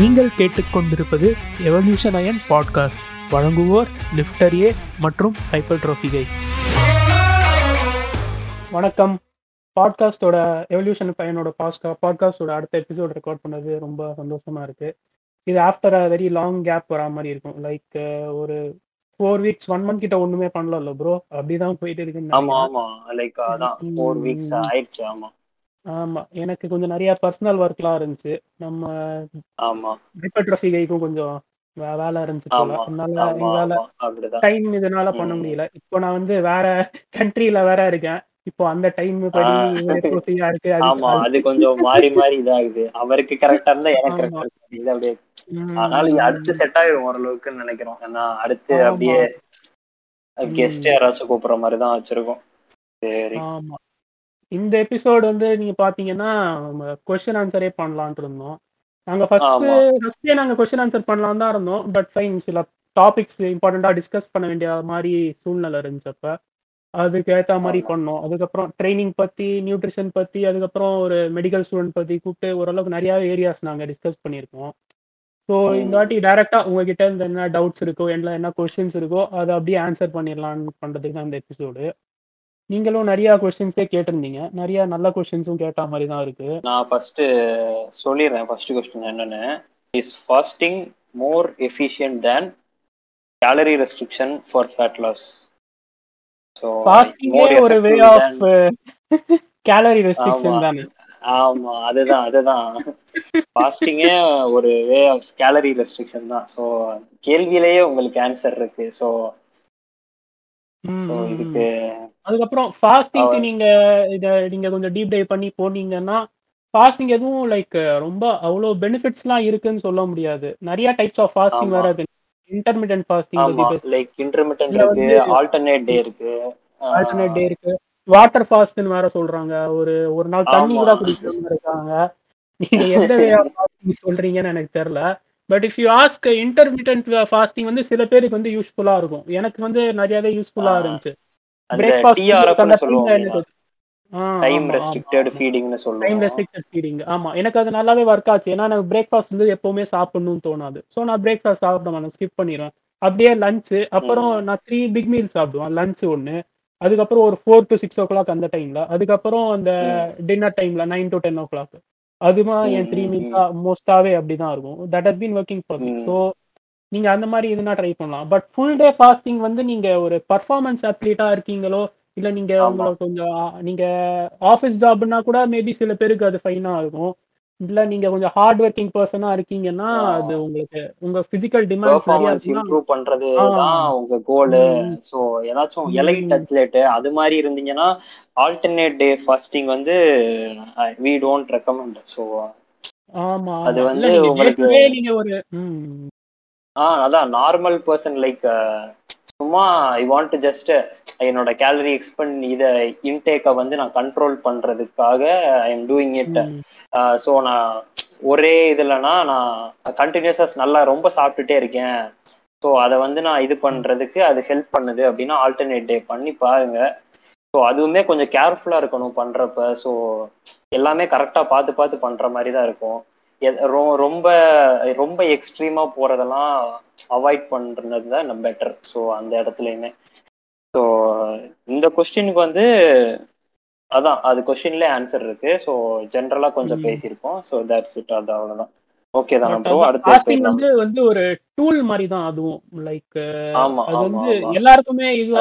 நீங்கள் கேட்டுக்கொண்டிருப்பது evolution iron podcast வழங்குவோர் லிஃப்டர் ஏ மற்றும் ஹைப்பர் ட்ரோஃபிகை வணக்கம். பாட்காஸ்டோட எவல்யூஷன் பையனோட பாஸ்கா பாட்காஸ்டோட அடுத்த எபிசோட் ரெக்கார்ட் பண்ணது ரொம்ப சந்தோஷமா இருக்கு. இது after a very long gap வரா மாதிரி இருக்கும். லைக் ஒரு ஃபோர் வீக்ஸ் ஒன் மந்த் கிட்ட ஒண்ணுமே பண்ணல ப்ரோ அப்படிதான் போயிட்டு இருக்குன்னு ஆமா. ஆமா. லைக் அதான். Four weeks. ஆயிடுச்சு ஆமா. ஆமா. எனக்கு கொஞ்சம் நிறைய பர்சனல் ஒர்க்லாம் இருந்துச்சு. நம்ம ஆமா. ஹைப்பர்ட்ரோஃபிகைக்கும் கொஞ்சம் வே- வேலை இருந்துச்சு போல. ஆமா. அதனால ஆமா எங்களால ஆமா அப்படிதான். டைம் இதனால பண்ண. முடியல. இப்போ நான் வந்து வேற கண்ட்ரில வேற இருக்கேன். இப்போ அந்த டைம் படி இருக்கு அது ஆமா. அது கொஞ்சம் மாறி மாறி இதாகுது. அவருக்கு கரெக்டா இருந்தா எனக்கு ஆமா. கரெக்டா இருக்கு இது அப்படியே ஆனாலும் இது அடுத்து செட் ஆயிரும் ஓரளவுக்குன்னு நினைக்கிறோம். ஏன்னா அடுத்து ஆமா. அப்படியே. கெஸ்ட் யாராச்சும் கூப்பிடுற மாதிரி தான் வச்சிருக்கோம். சரி. ஆமா. இந்த எபிசோடு வந்து நீங்க பாத்தீங்கன்னா கொஸ்டின் ஆன்சரே பண்ணலாம்னு இருந்தோம் நாங்க ஃபர்ஸ்ட். ஃபர்ஸ்டே நாங்க கொஸ்டின் ஆன்சர் பண்ணலாம் தான் இருந்தோம் பட் ஃபைன் சில டாபிக்ஸ் இம்பார்ட்டண்டா டிஸ்கஸ் பண்ண வேண்டிய மாதிரி சூழ்நிலை இருந்துச்சு அப்ப அதுக்கு ஏத்த மாதிரி. பண்ணோம் அதுக்கப்புறம் ட்ரைனிங் பத்தி நியூட்ரிஷன் பத்தி அதுக்கப்புறம் ஒரு மெடிக்கல் ஸ்டூடெண்ட் பத்தி கூப்பிட்டு ஓரளவுக்கு நிறைய ஏரியாஸ் நாங்க டிஸ்கஸ் பண்ணியிருக்கோம் ஸோ. இந்த வாட்டி டைரக்டா உங்ககிட்ட இருந்து என்ன டவுட்ஸ் இருக்கோ என்ன என்ன கொஸ்டின்ஸ் இருக்கோ அதை அப்படியே ஆன்சர் பண்ணிடலாம்னு பண்றதுக்கு தான் இந்த எபிசோடு நீங்களும் நிறைய கொஸ்டின்ஸே கேட்டிருந்தீங்க. நிறைய நல்ல கொஸ்டின்ஸும் கேட்ட மாதிரி தான் இருக்கு. நான் ஃபர்ஸ்ட் சொல்லிடுறேன். ஃபர்ஸ்ட் கொஸ்டின் என்னன்னு is fasting more efficient than calorie restriction for fat loss ஃபாஸ்டிங்கே ஒரு வே ஆஃப் கேலரி ரெஸ்ட்ரிக்ஷன். தானே? ஆமா அதுதான் அதுதான். ஃபாஸ்டிங்கே ஒரு வே ஆஃப் கேலரி ரெஸ்ட்ரிக்ஷன் தான். ஸோ கேள்வியிலேயே உங்களுக்கு ஆன்சர் இருக்கு. ஸோ. இதுக்கு அதுக்கப்புறம் ஃபாஸ்டிங்க்கு அவர்- நீங்க இத நீங்க கொஞ்சம் டீப் டைவ் பண்ணி போனீங்கன்னா ஃபாஸ்டிங் எதுவும் லைக் ரொம்ப அவ்வளோ பெனிஃபிட்ஸ்லாம் இருக்குன்னு சொல்ல முடியாது. நிறைய டைப்ஸ் ஆஃப் ஃபாஸ்டிங். வேற இருக்கு இன்டர்மீடியன்ட் ஃபாஸ்டிங் லைக் இன்டர்மீடியன்ட் இதுல இருக்கு ஆல்டர்னேட் டே இருக்கு. ஆல்டர்னேட் டே இருக்கு. வாட்டர் ஃபாஸ்ட்னு வேற சொல்றாங்க. ஒரு ஒரு நாள் தண்ணி. கூட குடிக்காம இருக்காங்க. நீங்க எந்த வே ஆஃப் ஃபாஸ்டிங் சொல்றீங்கன்னு எனக்கு தெரியல. But if you ask intermittent fasting வந்து சில பேருக்கு வந்து யூஸ்ஃபுல்லா இருக்கும். எனக்கு வந்து நிறையவே யூஸ்ஃபுல்லா. இருந்துச்சு. டைம் ரெஸ்ட்ரிக்டட் ஃபீடிங்னு டைம் ரெஸ்ட்ரிக்டட் ஃபீடிங் ஆமா எனக்கு அது நல்லாவே ஒர்க் ஆச்சு. ஏன்னா எனக்கு பிரேக்ஃபாஸ்ட் வந்து எப்பவுமே சாப்பிடணும்னு தோணாது. ஸோ நான் பிரேக்ஃபாஸ்ட் சாப்பிட மாட்டேன். ஸ்கிப் பண்ணிடுவேன். அப்படியே லஞ்ச் அப்புறம். நான் த்ரீ பிக் மீல் சாப்பிடுவேன். லஞ்ச் ஒன்று அதுக்கப்புறம் ஒரு four to six o'clock அந்த டைம்ல அதுக்கப்புறம் அந்த டின்னர் டைம்ல nine to ten o'clock அதுமா என் த்ரீ மீல்ஸா மோஸ்டாவே அப்படிதான் இருக்கும். That has been working for hmm. So நீங்க அந்த மாதிரி இதுனா ட்ரை பண்ணலாம் பட் ஃபுல் டே ஃபாஸ்டிங் வந்து நீங்க ஒரு பர்ஃபார்மன்ஸ் அத்லீட்டா இருக்கீங்களோ இல்ல நீங்க. உங்களை கொஞ்சம் நீங்க ஆஃபீஸ் ஜாப்னா கூட மேபி சில பேருக்கு அது ஃபைனா இருக்கும் இல்ல நீங்க கொஞ்சம் ஹார்ட் ஒர்க்கிங் பர்சனா இருக்கீங்கன்னா. அது உங்களுக்கு உங்க பிசிக்கல் பெர்ஃபார்மன்ஸ் இருக்குன்னா இம்ப்ரூவ் பண்றது. தான் உங்க கோலு ஸோ ஏதாச்சும். எலைட் அத்லெட் அது மாதிரி இருந்தீங்கன்னா ஆல்டர்னேட் டே ஃபாஸ்டிங் வந்து வி டோன்ட் ரெக்கமெண்ட் ஸோ ஆமா அது வந்து உங்களுக்கு நீங்க ஒரு ஆ அதான் நார்மல் பர்சன் லைக் சும்மா ஐ வாண்ட் ஜஸ்ட் என்னோட கேலரி எக்ஸ்பெண்ட் இதை இன்டேக்கை வந்து நான் கண்ட்ரோல் பண்றதுக்காக I am doing it so நான் ஒரே இதுலனா நான் கண்டினியூஸாக நல்லா ரொம்ப சாப்பிட்டுட்டே இருக்கேன். ஸோ அதை வந்து நான் இது பண்றதுக்கு அது ஹெல்ப் பண்ணுது அப்படின்னா ஆல்டர்னேட் டே பண்ணி பாருங்க. ஸோ அதுவுமே கொஞ்சம் கேர்ஃபுல்லாக இருக்கணும் பண்றப்ப. ஸோ எல்லாமே கரெக்டாக பார்த்து பார்த்து பண்ற மாதிரி தான் இருக்கும். ரொம்ப ரொம்ப எக்ஸ்ட்ரீமா போறதெல்லாம் அவாய்ட் பண்றது தான் பெட்டர் ஸோ அந்த இடத்துலையுமே. ஸோ இந்த கொஸ்டினுக்கு வந்து அதான் அது கொஸ்டின்லேயே ஆன்சர் இருக்கு. ஸோ ஜென்ரலா கொஞ்சம். பேசியிருக்கோம். ஸோ தட்ஸ் இட் அது அவ்வளோதான் ஓகே தானே ப்ரோ அடுத்து வந்து வந்து ஒரு டூல் மாதிரி தான் அதுவும் லைக் ஆமா அது வந்து எல்லாருக்குமே இது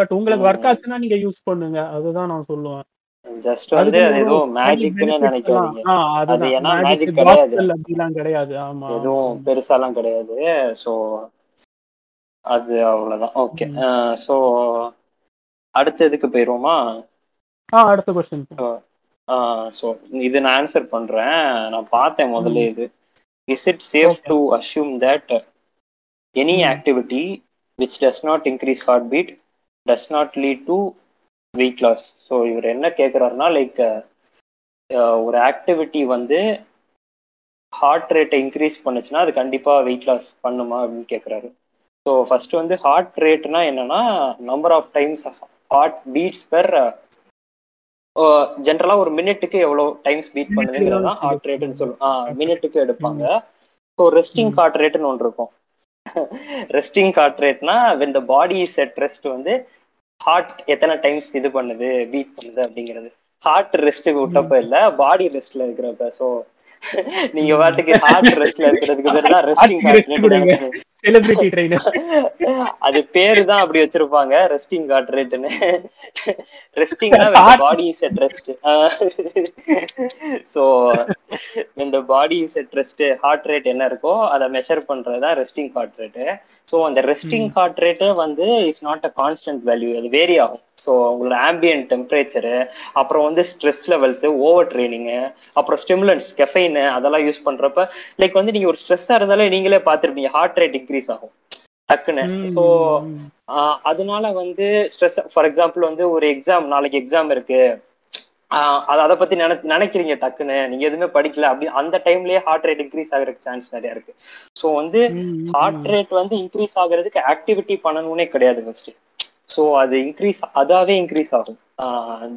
பட் உங்களுக்கு ஒர்க் ஆச்சுன்னா நீங்க யூஸ் பண்ணுங்க. அதுதான் நான் சொல்லுவேன். ஜஸ்ட் வந்து ஏதோ மேஜிக்னு நினைக்காதீங்க. அது ஏன்னா மேஜிக் கிடையாது காஸ்பல் அப்படிலாம் கிடையாது. ஆமா ஆமா. எதுவும் ஆமா பெருசாலாம் கிடையாது. ஸோ அது அவ்வளோதான் ஓகே. ஸோ அடுத்த இதுக்கு போயிடுவோமா ஆ அடுத்த ஸோ இது நான் ஆன்சர் பண்றேன். நான் பார்த்தேன் முதல்ல இது. Is it safe to assume that any activity which does not increase heart beat does not lead to weight loss so இவர் என்ன கேட்குறாருன்னா லைக் ஒரு ஆக்டிவிட்டி வந்து ஹார்ட் ரேட்டை இன்க்ரீஸ் பண்ணுச்சுன்னா அது கண்டிப்பாக வெயிட் லாஸ் பண்ணுமா அப்படின்னு கேட்குறாரு ஸோ ஃபர்ஸ்ட் வந்து ஹார்ட் ரேட்னா என்னன்னா number of times heart beats per ஜென்ரலா ஒரு மினிட்டுக்கு எவ்வளவு டைம்ஸ் பீட் பண்ணுதுங்கிறது தான் ஹார்ட் ரேட்னு சொல்லுவோம். மினிட்டுக்கு எடுப்பாங்க. ஸோ ரெஸ்டிங் ஹார்ட் ரேட்னு ஒன்று இருக்கும். Resting heart ரேட்னா when the body is at rest வந்து ஹார்ட் எத்தனை டைம்ஸ் இது பண்ணுது பீட் பண்ணுது அப்படிங்கிறது. ஹார்ட் ரெஸ்ட்டுக்கு விட்டப்ப இல்ல பாடி ரெஸ்ட்ல இருக்கிறப்ப. ஸோ நீங்க பாட்டுக்கு ஹார்ட் ரெஸ்ட்ல இருக்கிறதுக்கு ரெஸ்டிங் செலிபிரிட்டி ட்ரெயினர் அது பேரு தான் அப்படி வச்சிருப்பாங்க ரெஸ்டிங் ஹார்ட் ரேட்னு ரெஸ்டிங்னா body is at rest so இந்த body is at rest heart rate என்ன இருக்கோ அதை மெஷர் பண்றதுதான் ரெஸ்டிங் ஹார்ட் ரேட்டு ஸோ அந்த ரெஸ்டிங் ஹார்ட் ரேட்டு வந்து is not a constant value அது வேரி ஆகும். ஸோ உங்களோட ஆம்பியன்ட் டெம்பரேச்சரு அப்புறம் வந்து ஸ்ட்ரெஸ் லெவல்ஸ் ஓவர் ட்ரைனிங்கு அப்புறம் ஸ்டிமுலன்ஸ் கெஃபைன் அதெல்லாம் யூஸ் பண்றப்ப லைக் வந்து நீங்க ஒரு ஸ்ட்ரெஸ்ஸா இருந்தாலே நீங்களே பார்த்துருப்பீங்க ஹார்ட் ரேட் இன்க்ரீஸ் ஆகும். டக்குன்னு. ஸோ அதனால வந்து ஸ்ட்ரெஸ் ஃபார் எக்ஸாம்பிள் வந்து ஒரு எக்ஸாம் நாளைக்கு எக்ஸாம் இருக்கு. அது அதை பத்தி நினை நினைக்கிறீங்க டக்குன்னு. நீங்க எதுவுமே படிக்கல அப்படி அந்த டைம்லயே ஹார்ட் ரேட் இன்க்ரீஸ் ஆகிறதுக்கு சான்ஸ் நிறைய இருக்கு. ஸோ வந்து ஹார்ட் ரேட் வந்து இன்க்ரீஸ் ஆகுறதுக்கு ஆக்டிவிட்டி பண்ணணும்னே கிடையாது ஃபர்ஸ்ட் ஸோ அது இன்க்ரீஸ் அதாவே இன்க்ரீஸ் ஆகும்.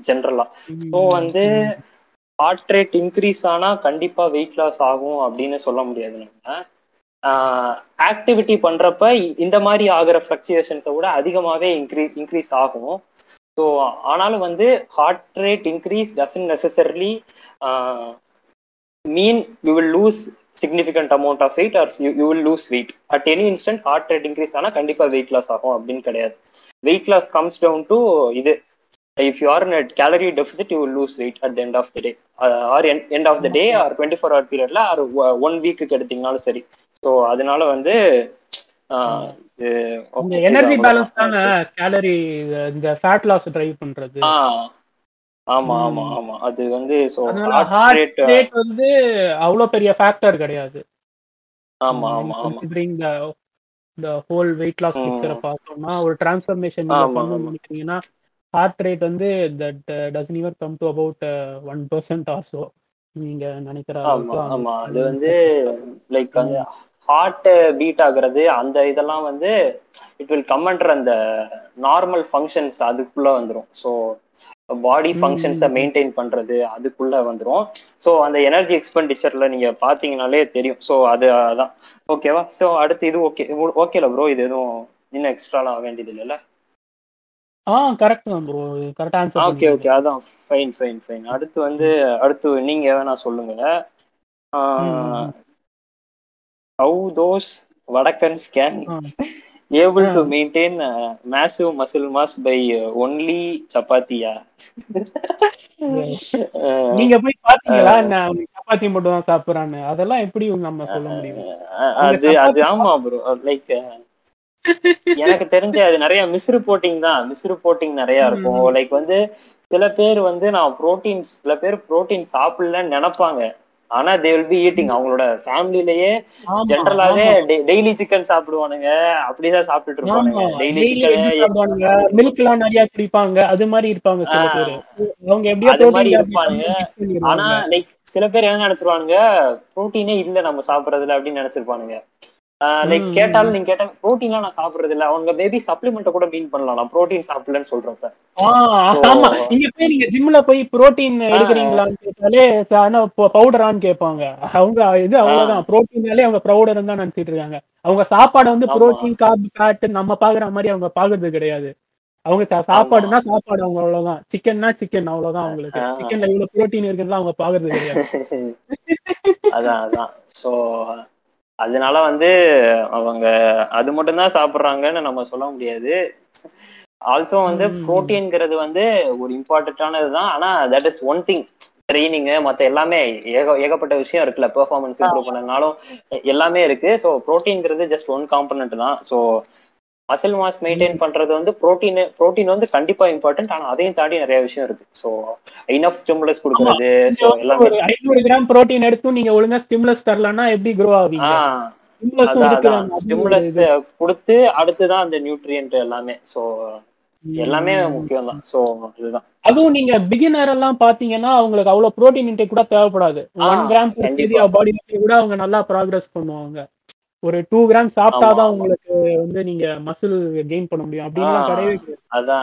ஜென்ரலா ஸோ வந்து ஹார்ட் ரேட் இன்க்ரீஸ் ஆனா கண்டிப்பா வெயிட் லாஸ் ஆகும் அப்படின்னு சொல்ல முடியாது நம்ம. ஆக்டிவிட்டி பண்றப்ப இந்த மாதிரி ஆகிற ஃபிளக்சுவேஷன்ஸை விட அதிகமாகவே இன்க்ரீ இன்க்ரீஸ் ஆகும். ஸோ ஆனாலும் வந்து heart rate increase doesn't necessarily mean you will lose significant amount of weight or you will lose weight at any instant heart rate increase ஆனால் கண்டிப்பாக வெயிட் லாஸ் ஆகும் அப்படின்னு கிடையாது. Weight loss comes down to இது. If you are in calorie deficit you lose weight at end of the day or end of the day or twenty four hour பீரியட்ல or one வீக்குக்கு எடுத்தீங்கனாலும் சரி. So அதனால வந்து energy balance தானே calorie இந்த fat loss drive பண்றது? ஆமா ஆமா ஆமா. அது வந்து சோ ஹார்ட் ரேட் வந்து அவ்வளவு பெரிய ஃபேக்டர் கிடையாது. ஆமா ஆமா ஆமா. Considering the the whole weight loss பிக்சரை பார்த்தோம்னா ஒரு டிரான்ஸ்ஃபர்மேஷன் நீங்க பண்ணணும்னு நினைக்கிறீங்கன்னா ஹார்ட் ரேட் வந்து that doesn't ever come to about one percent also நீங்க நினைக்கிற ஆமா அது வந்து லைக் அந்த ஹார்ட் பீட் ஆகுறது அந்த இதெல்லாம் வந்து இட் வில் கம் அண்டர் அந்த நார்மல் ஃபங்க்ஷன்ஸ் அதுக்குள்ள வந்துடும் ஸோ பாடி ஃபங்க்ஷன்ஸை மெயின்டைன் பண்றது அதுக்குள்ள வந்துடும் ஸோ அந்த எனர்ஜி எக்ஸ்பெண்டிச்சர்ல நீங்க பாத்தீங்கனாலே தெரியும். ஸோ அது அதான். ஓகேவா ஸோ அடுத்து இது ஓகே ஓகேல ப்ரோ இது எதுவும் இன்னும் எக்ஸ்ட்ராலாம் வேண்டியது இல்லைல்ல ஆ கரெக்ட் தான் bro correct answer okay okay அதான். ஃபைன் ஃபைன் ஃபைன் அடுத்து வந்து அடுத்து நீங்க வேணா சொல்லுங்க. How those வடக்கன்ஸ் can able to maintain massive muscle mass by only சப்பாத்தியா நீங்க போய் பாத்தீங்களா? நான் சப்பாத்தி மட்டும் தான் சாப்பிடுறான்னு. அதெல்லாம் எப்படி நம்ம சொல்ல முடியும்? அது அது ஆமா ப்ரோ லைக் எனக்கு தெரிஞ்ச அது நிறைய மிஸ் ரிப்போர்ட்டிங் தான். மிஸ் ரிப்போர்ட்டிங் நிறைய இருக்கும். லைக் வந்து சில பேர் வந்து நான் புரோட்டீன் சில பேர் புரோட்டீன் சாப்பிடலன்னு நினைப்பாங்க. ஆனா தே வில் பி ஈட்டிங் அவங்களோட ஃபேமிலிலேயே ஜென்ரலாவே டெய்லி சிக்கன் சாப்பிடுவானுங்க. அப்படிதான் சாப்பிட்டுட்டு இருப்பானுங்க. டெய்லி சிக்கன் மில்க் எல்லாம் நிறைய குடிப்பாங்க. அது மாதிரி இருப்பாங்க சில பேர். அவங்க எப்படியோ அது மாதிரி இருப்பானுங்க ஆனா லைக் சில பேர் என்ன நினைச்சிருவானுங்க? புரோட்டீனே இல்ல நம்ம சாப்பிடுறதுல அப்படின்னு நினைச்சிருப்பானுங்க. லைக் கேட்டாலும் நீங்க கேட்டா ப்ரோட்டீன்லாம் நான் சாப்பிடுறது இல்ல அவங்க மேபி சப்ளிமெண்ட் கூட மீன் பண்ணலாம். நான் ப்ரோட்டீன் சாப்பிடலன்னு சொல்றப்ப. ஆமா. நீங்க போய் நீங்க ஜிம்ல போய் ப்ரோட்டீன் எடுக்கிறீங்களான்னு கேட்டாலே பவுடரான்னு கேட்பாங்க. அவங்க இது அவ்வளவுதான். ப்ரோட்டீனாலே அவங்க பவுடர் தான் நினைச்சிட்டு இருக்காங்க. அவங்க சாப்பாடு வந்து ப்ரோட்டீன் கார்ப் ஃபேட் நம்ம பாக்குற மாதிரி அவங்க பாக்குறது கிடையாது. அவங்க சாப்பாடுனா சாப்பாடு அவங்க அவ்வளவுதான். சிக்கன்னா சிக்கன் அவ்வளவுதான் அவங்களுக்கு. சிக்கன்ல இவ்வளவு ப்ரோட்டீன் இருக்குன்னு அவங்க பாக்குறது கிடையாது. அதான் அதான். சோ அதனால வந்து அவங்க அது மட்டும் தான் சாப்பிட்றாங்கன்னு நம்ம சொல்ல முடியாது. ஆல்சோ வந்து ப்ரோட்டீன்ங்கிறது வந்து ஒரு இம்பார்ட்டன்டானது தான். ஆனா that is one thing training மத்த எல்லாமே ஏக ஏகப்பட்ட விஷயம் இருக்குல்ல. பெர்ஃபார்மன்ஸ் இம்ப்ரூவ் பண்ணனாலும் எல்லாமே இருக்கு. ஸோ ப்ரோட்டீன்ங்கிறது ஜஸ்ட் ஒன் காம்பனண்ட் தான். ஸோ மசில் மாஸ் மெயின்டைன் பண்றது வந்து ப்ரோட்டீன் ப்ரோட்டீன் வந்து கண்டிப்பா இம்பார்ட்டன்ட் ஆனா அதையும் தாண்டி நிறைய விஷயம் இருக்கு. ஸோ இனஃப் ஸ்டிமுலஸ் கொடுக்கறது ஐநூறு கிராம் ப்ரோட்டீன் எடுத்தும் நீங்க ஒழுங்கா ஸ்டிமுலஸ் தரலன்னா எப்படி க்ரோ ஆவீங்க? ஸ்டிமுலஸ் கொடுத்து அடுத்துதான் அந்த நியூட்ரியன்ட் எல்லாமே. ஸோ எல்லாமே முக்கியம் தான் ஸோ இதுதான். அதுவும் நீங்க பிகினர் எல்லாம் பாத்தீங்கன்னா அவங்களுக்கு அவ்வளவு ப்ரோட்டீன் இன்டேக் கூட தேவைப்படாது. ஒன் கிராம் பாடி கூட அவங்க நல்லா ப்ராக்ரஸ் பண்ணுவாங்க. ஒரு டூ கிராம் சாப்பிட்டாதான். உங்களுக்கு வந்து நீங்க மசில் கெயின் பண்ண முடியும் அப்படின்லாம் ஆ. கிடையவே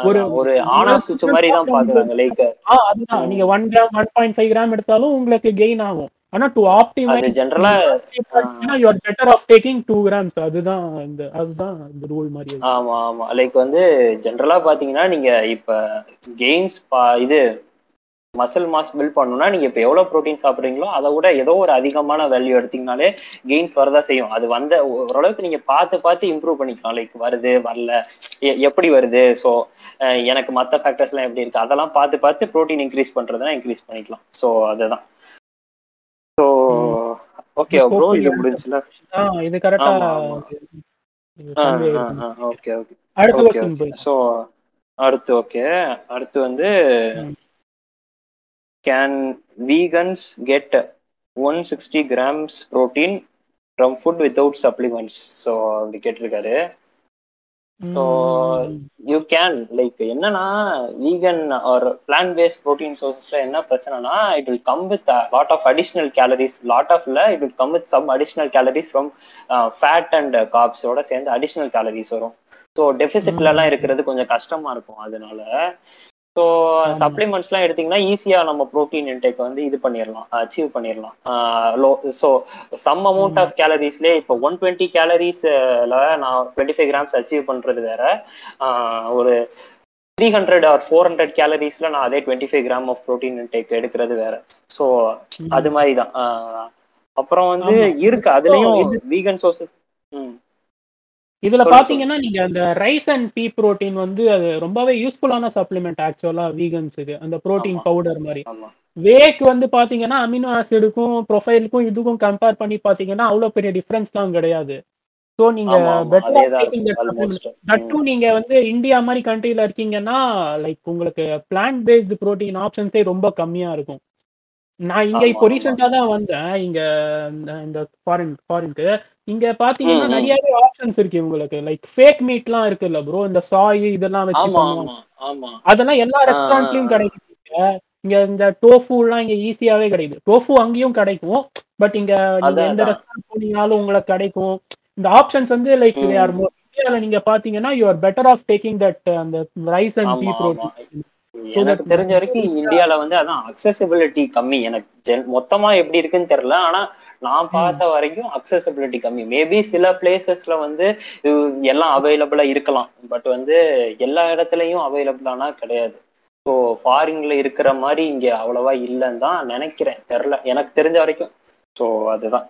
ஒரு-. ஒரு ஆன் சுவிட்ச் மாதிரி தான் பாக்குறாங்க லைக் அதுதான். நீங்க one gram one point five gram எடுத்தாலும் உங்களுக்கு கெயின் ஆகும் ஆனா டு ஆப்டிமைஸ் ஜென்ரலா you are better off taking two grams அதுதான் இந்த அதுதான் இந்த ரூல் மாதிரி. ஆமா ஆமா லைக் வந்து ஜென்ரலா பாத்தீங்கன்னா நீங்க இப்ப கெயின்ஸ் இது மசில் மாஸ் பில்ட் பண்ணணும்னா நீங்க இப்ப எவ்வளவு ப்ரோட்டீன் சாப்பிடுறீங்களோ அதை விட ஏதோ ஒரு அதிகமான வேல்யூ எடுத்தீங்கனாலே கெயின்ஸ் வரதா செய்யும். அது வந்த ஓரளவுக்கு நீங்க பார்த்து பார்த்து இம்ப்ரூவ் பண்ணிக்கலாம். லைக் வருது வரல எ- எப்படி வருது? ஸோ எனக்கு மற்ற ஃபேக்டர்ஸ் எல்லாம் எப்படி இருக்கு? அதெல்லாம் பார்த்து பார்த்து ப்ரோட்டீன் இன்க்ரீஸ் பண்றதுனா இன்க்ரீஸ் பண்ணிக்கலாம். ஸோ அதுதான். ஸோ ஓகே ப்ரோ இது முடிஞ்சுல இது கரெக்டா. ஓகே ஓகே அடுத்த ஓகே ஸோ அடுத்து ஓகே அடுத்து வந்து vegans get one sixty grams protein from food without supplements so அப்படி கேட்டிருக்காரு. So, யூ கேன் லைக் என்னன்னா vegan or plant based protein சோர்சஸ்ல என்ன பிரச்சனைனா it will come with lot of additional calories lot of இல்ல it will come with some additional calories from fat and காப்ஸோட சேர்ந்து additional calories வரும். So டெபிசிட்ல எல்லாம் இருக்கிறது கொஞ்சம் கஷ்டமா இருக்கும். அதனால ஸோ. சப்ளிமெண்ட்ஸ்லாம் எடுத்தீங்கன்னா ஈஸியா நம்ம ப்ரோட்டீன் இன்டேக் வந்து இது பண்ணிடலாம் அச்சீவ் பண்ணிடலாம் low so some amount of கேலரிஸ்லேயே இப்போ ஒன் டுவெண்ட்டி கேலரிஸ்ல நான் டுவெண்ட்டி ஃபைவ் கிராம்ஸ் அச்சீவ் பண்றது வேற. ஒரு three hundred or four hundred கேலரிஸ்ல நான் அதே twenty five gram of protein intake எடுக்கிறது வேற. ஸோ அது மாதிரி தான் அப்புறம் வந்து. இருக்கு. அதுலயும் வீகன் சோர்சஸ் ம். இதுல பாத்தீங்கன்னா நீங்க அந்த ரைஸ் அண்ட் பீ புரோட்டீன் வந்து அது ரொம்பவே யூஸ்ஃபுல்லான சப்ளிமெண்ட் ஆக்சுவலா வீகன்ஸுக்கு அந்த புரோட்டீன். பவுடர் மாதிரி. வேக் வந்து பாத்தீங்கன்னா அமினோ ஆசிடுக்கும் ப்ரொஃபைலுக்கும் இதுக்கும் கம்பேர் பண்ணி பாத்தீங்கன்னா அவ்வளவு பெரிய டிஃபரன்ஸ்லாம் கிடையாது. ஸோ நீங்க தட்டும் நீங்க வந்து இந்தியா மாதிரி கண்ட்ரில இருக்கீங்கன்னா லைக் உங்களுக்கு பிளான்ட் பேஸ்டு புரோட்டீன் ஆப்ஷன்ஸே ரொம்ப கம்மியா இருக்கும். நான் இங்க இப்போ. ரீசெண்டா தான் வந்தேன் இங்க இந்த- ஃபாரின் ஃபாரின்க்கு இங்க பாத்தீங்கன்னா. நிறையவே ஆப்ஷன்ஸ் இருக்கு உங்களுக்கு லைக் ஃபேக் மீட்லாம் இருக்குல்ல ப்ரோ இந்த சாய் இதெல்லாம் வச்சு அதெல்லாம் எல்லா ரெஸ்டாரண்ட்லயும். கிடைக்குது இங்க. இந்த டோஃபு எல்லாம் இங்க ஈஸியாவே கிடைக்குது டோஃபு அங்கேயும் கிடைக்கும் பட் இங்க நீங்க எந்த. ரெஸ்டாரண்ட் போனீங்கனாலும் உங்களுக்கு கிடைக்கும் இந்த ஆப்ஷன்ஸ் வந்து லைக் ம். யார் இந்தியால நீங்க பாத்தீங்கன்னா you are better off taking that அந்த ரைஸ் அண்ட் பீ. ப்ரோட்டீன் எனக்கு தெரிஞ்ச வரைக்கும் இந்தியால வந்து அதான் அக்சசிபிலிட்டி கம்மி. எனக்கு மொத்தமா எப்படி இருக்குன்னு தெரியல. ஆனா நான் பார்த்த வரைக்கும் அக்சசிபிலிட்டி கம்மி. மேபி சில பிளேசஸ்ல வந்து எல்லாம் அவைலபிளா இருக்கலாம். பட் வந்து எல்லா இடத்துலயும் அவைலபிளானா கிடையாது. ஸோ ஃபாரின்ல இருக்கிற மாதிரி இங்க அவ்வளவா இல்லைன்னு தான் நினைக்கிறேன். தெரில எனக்கு தெரிஞ்ச வரைக்கும். ஸோ அதுதான்.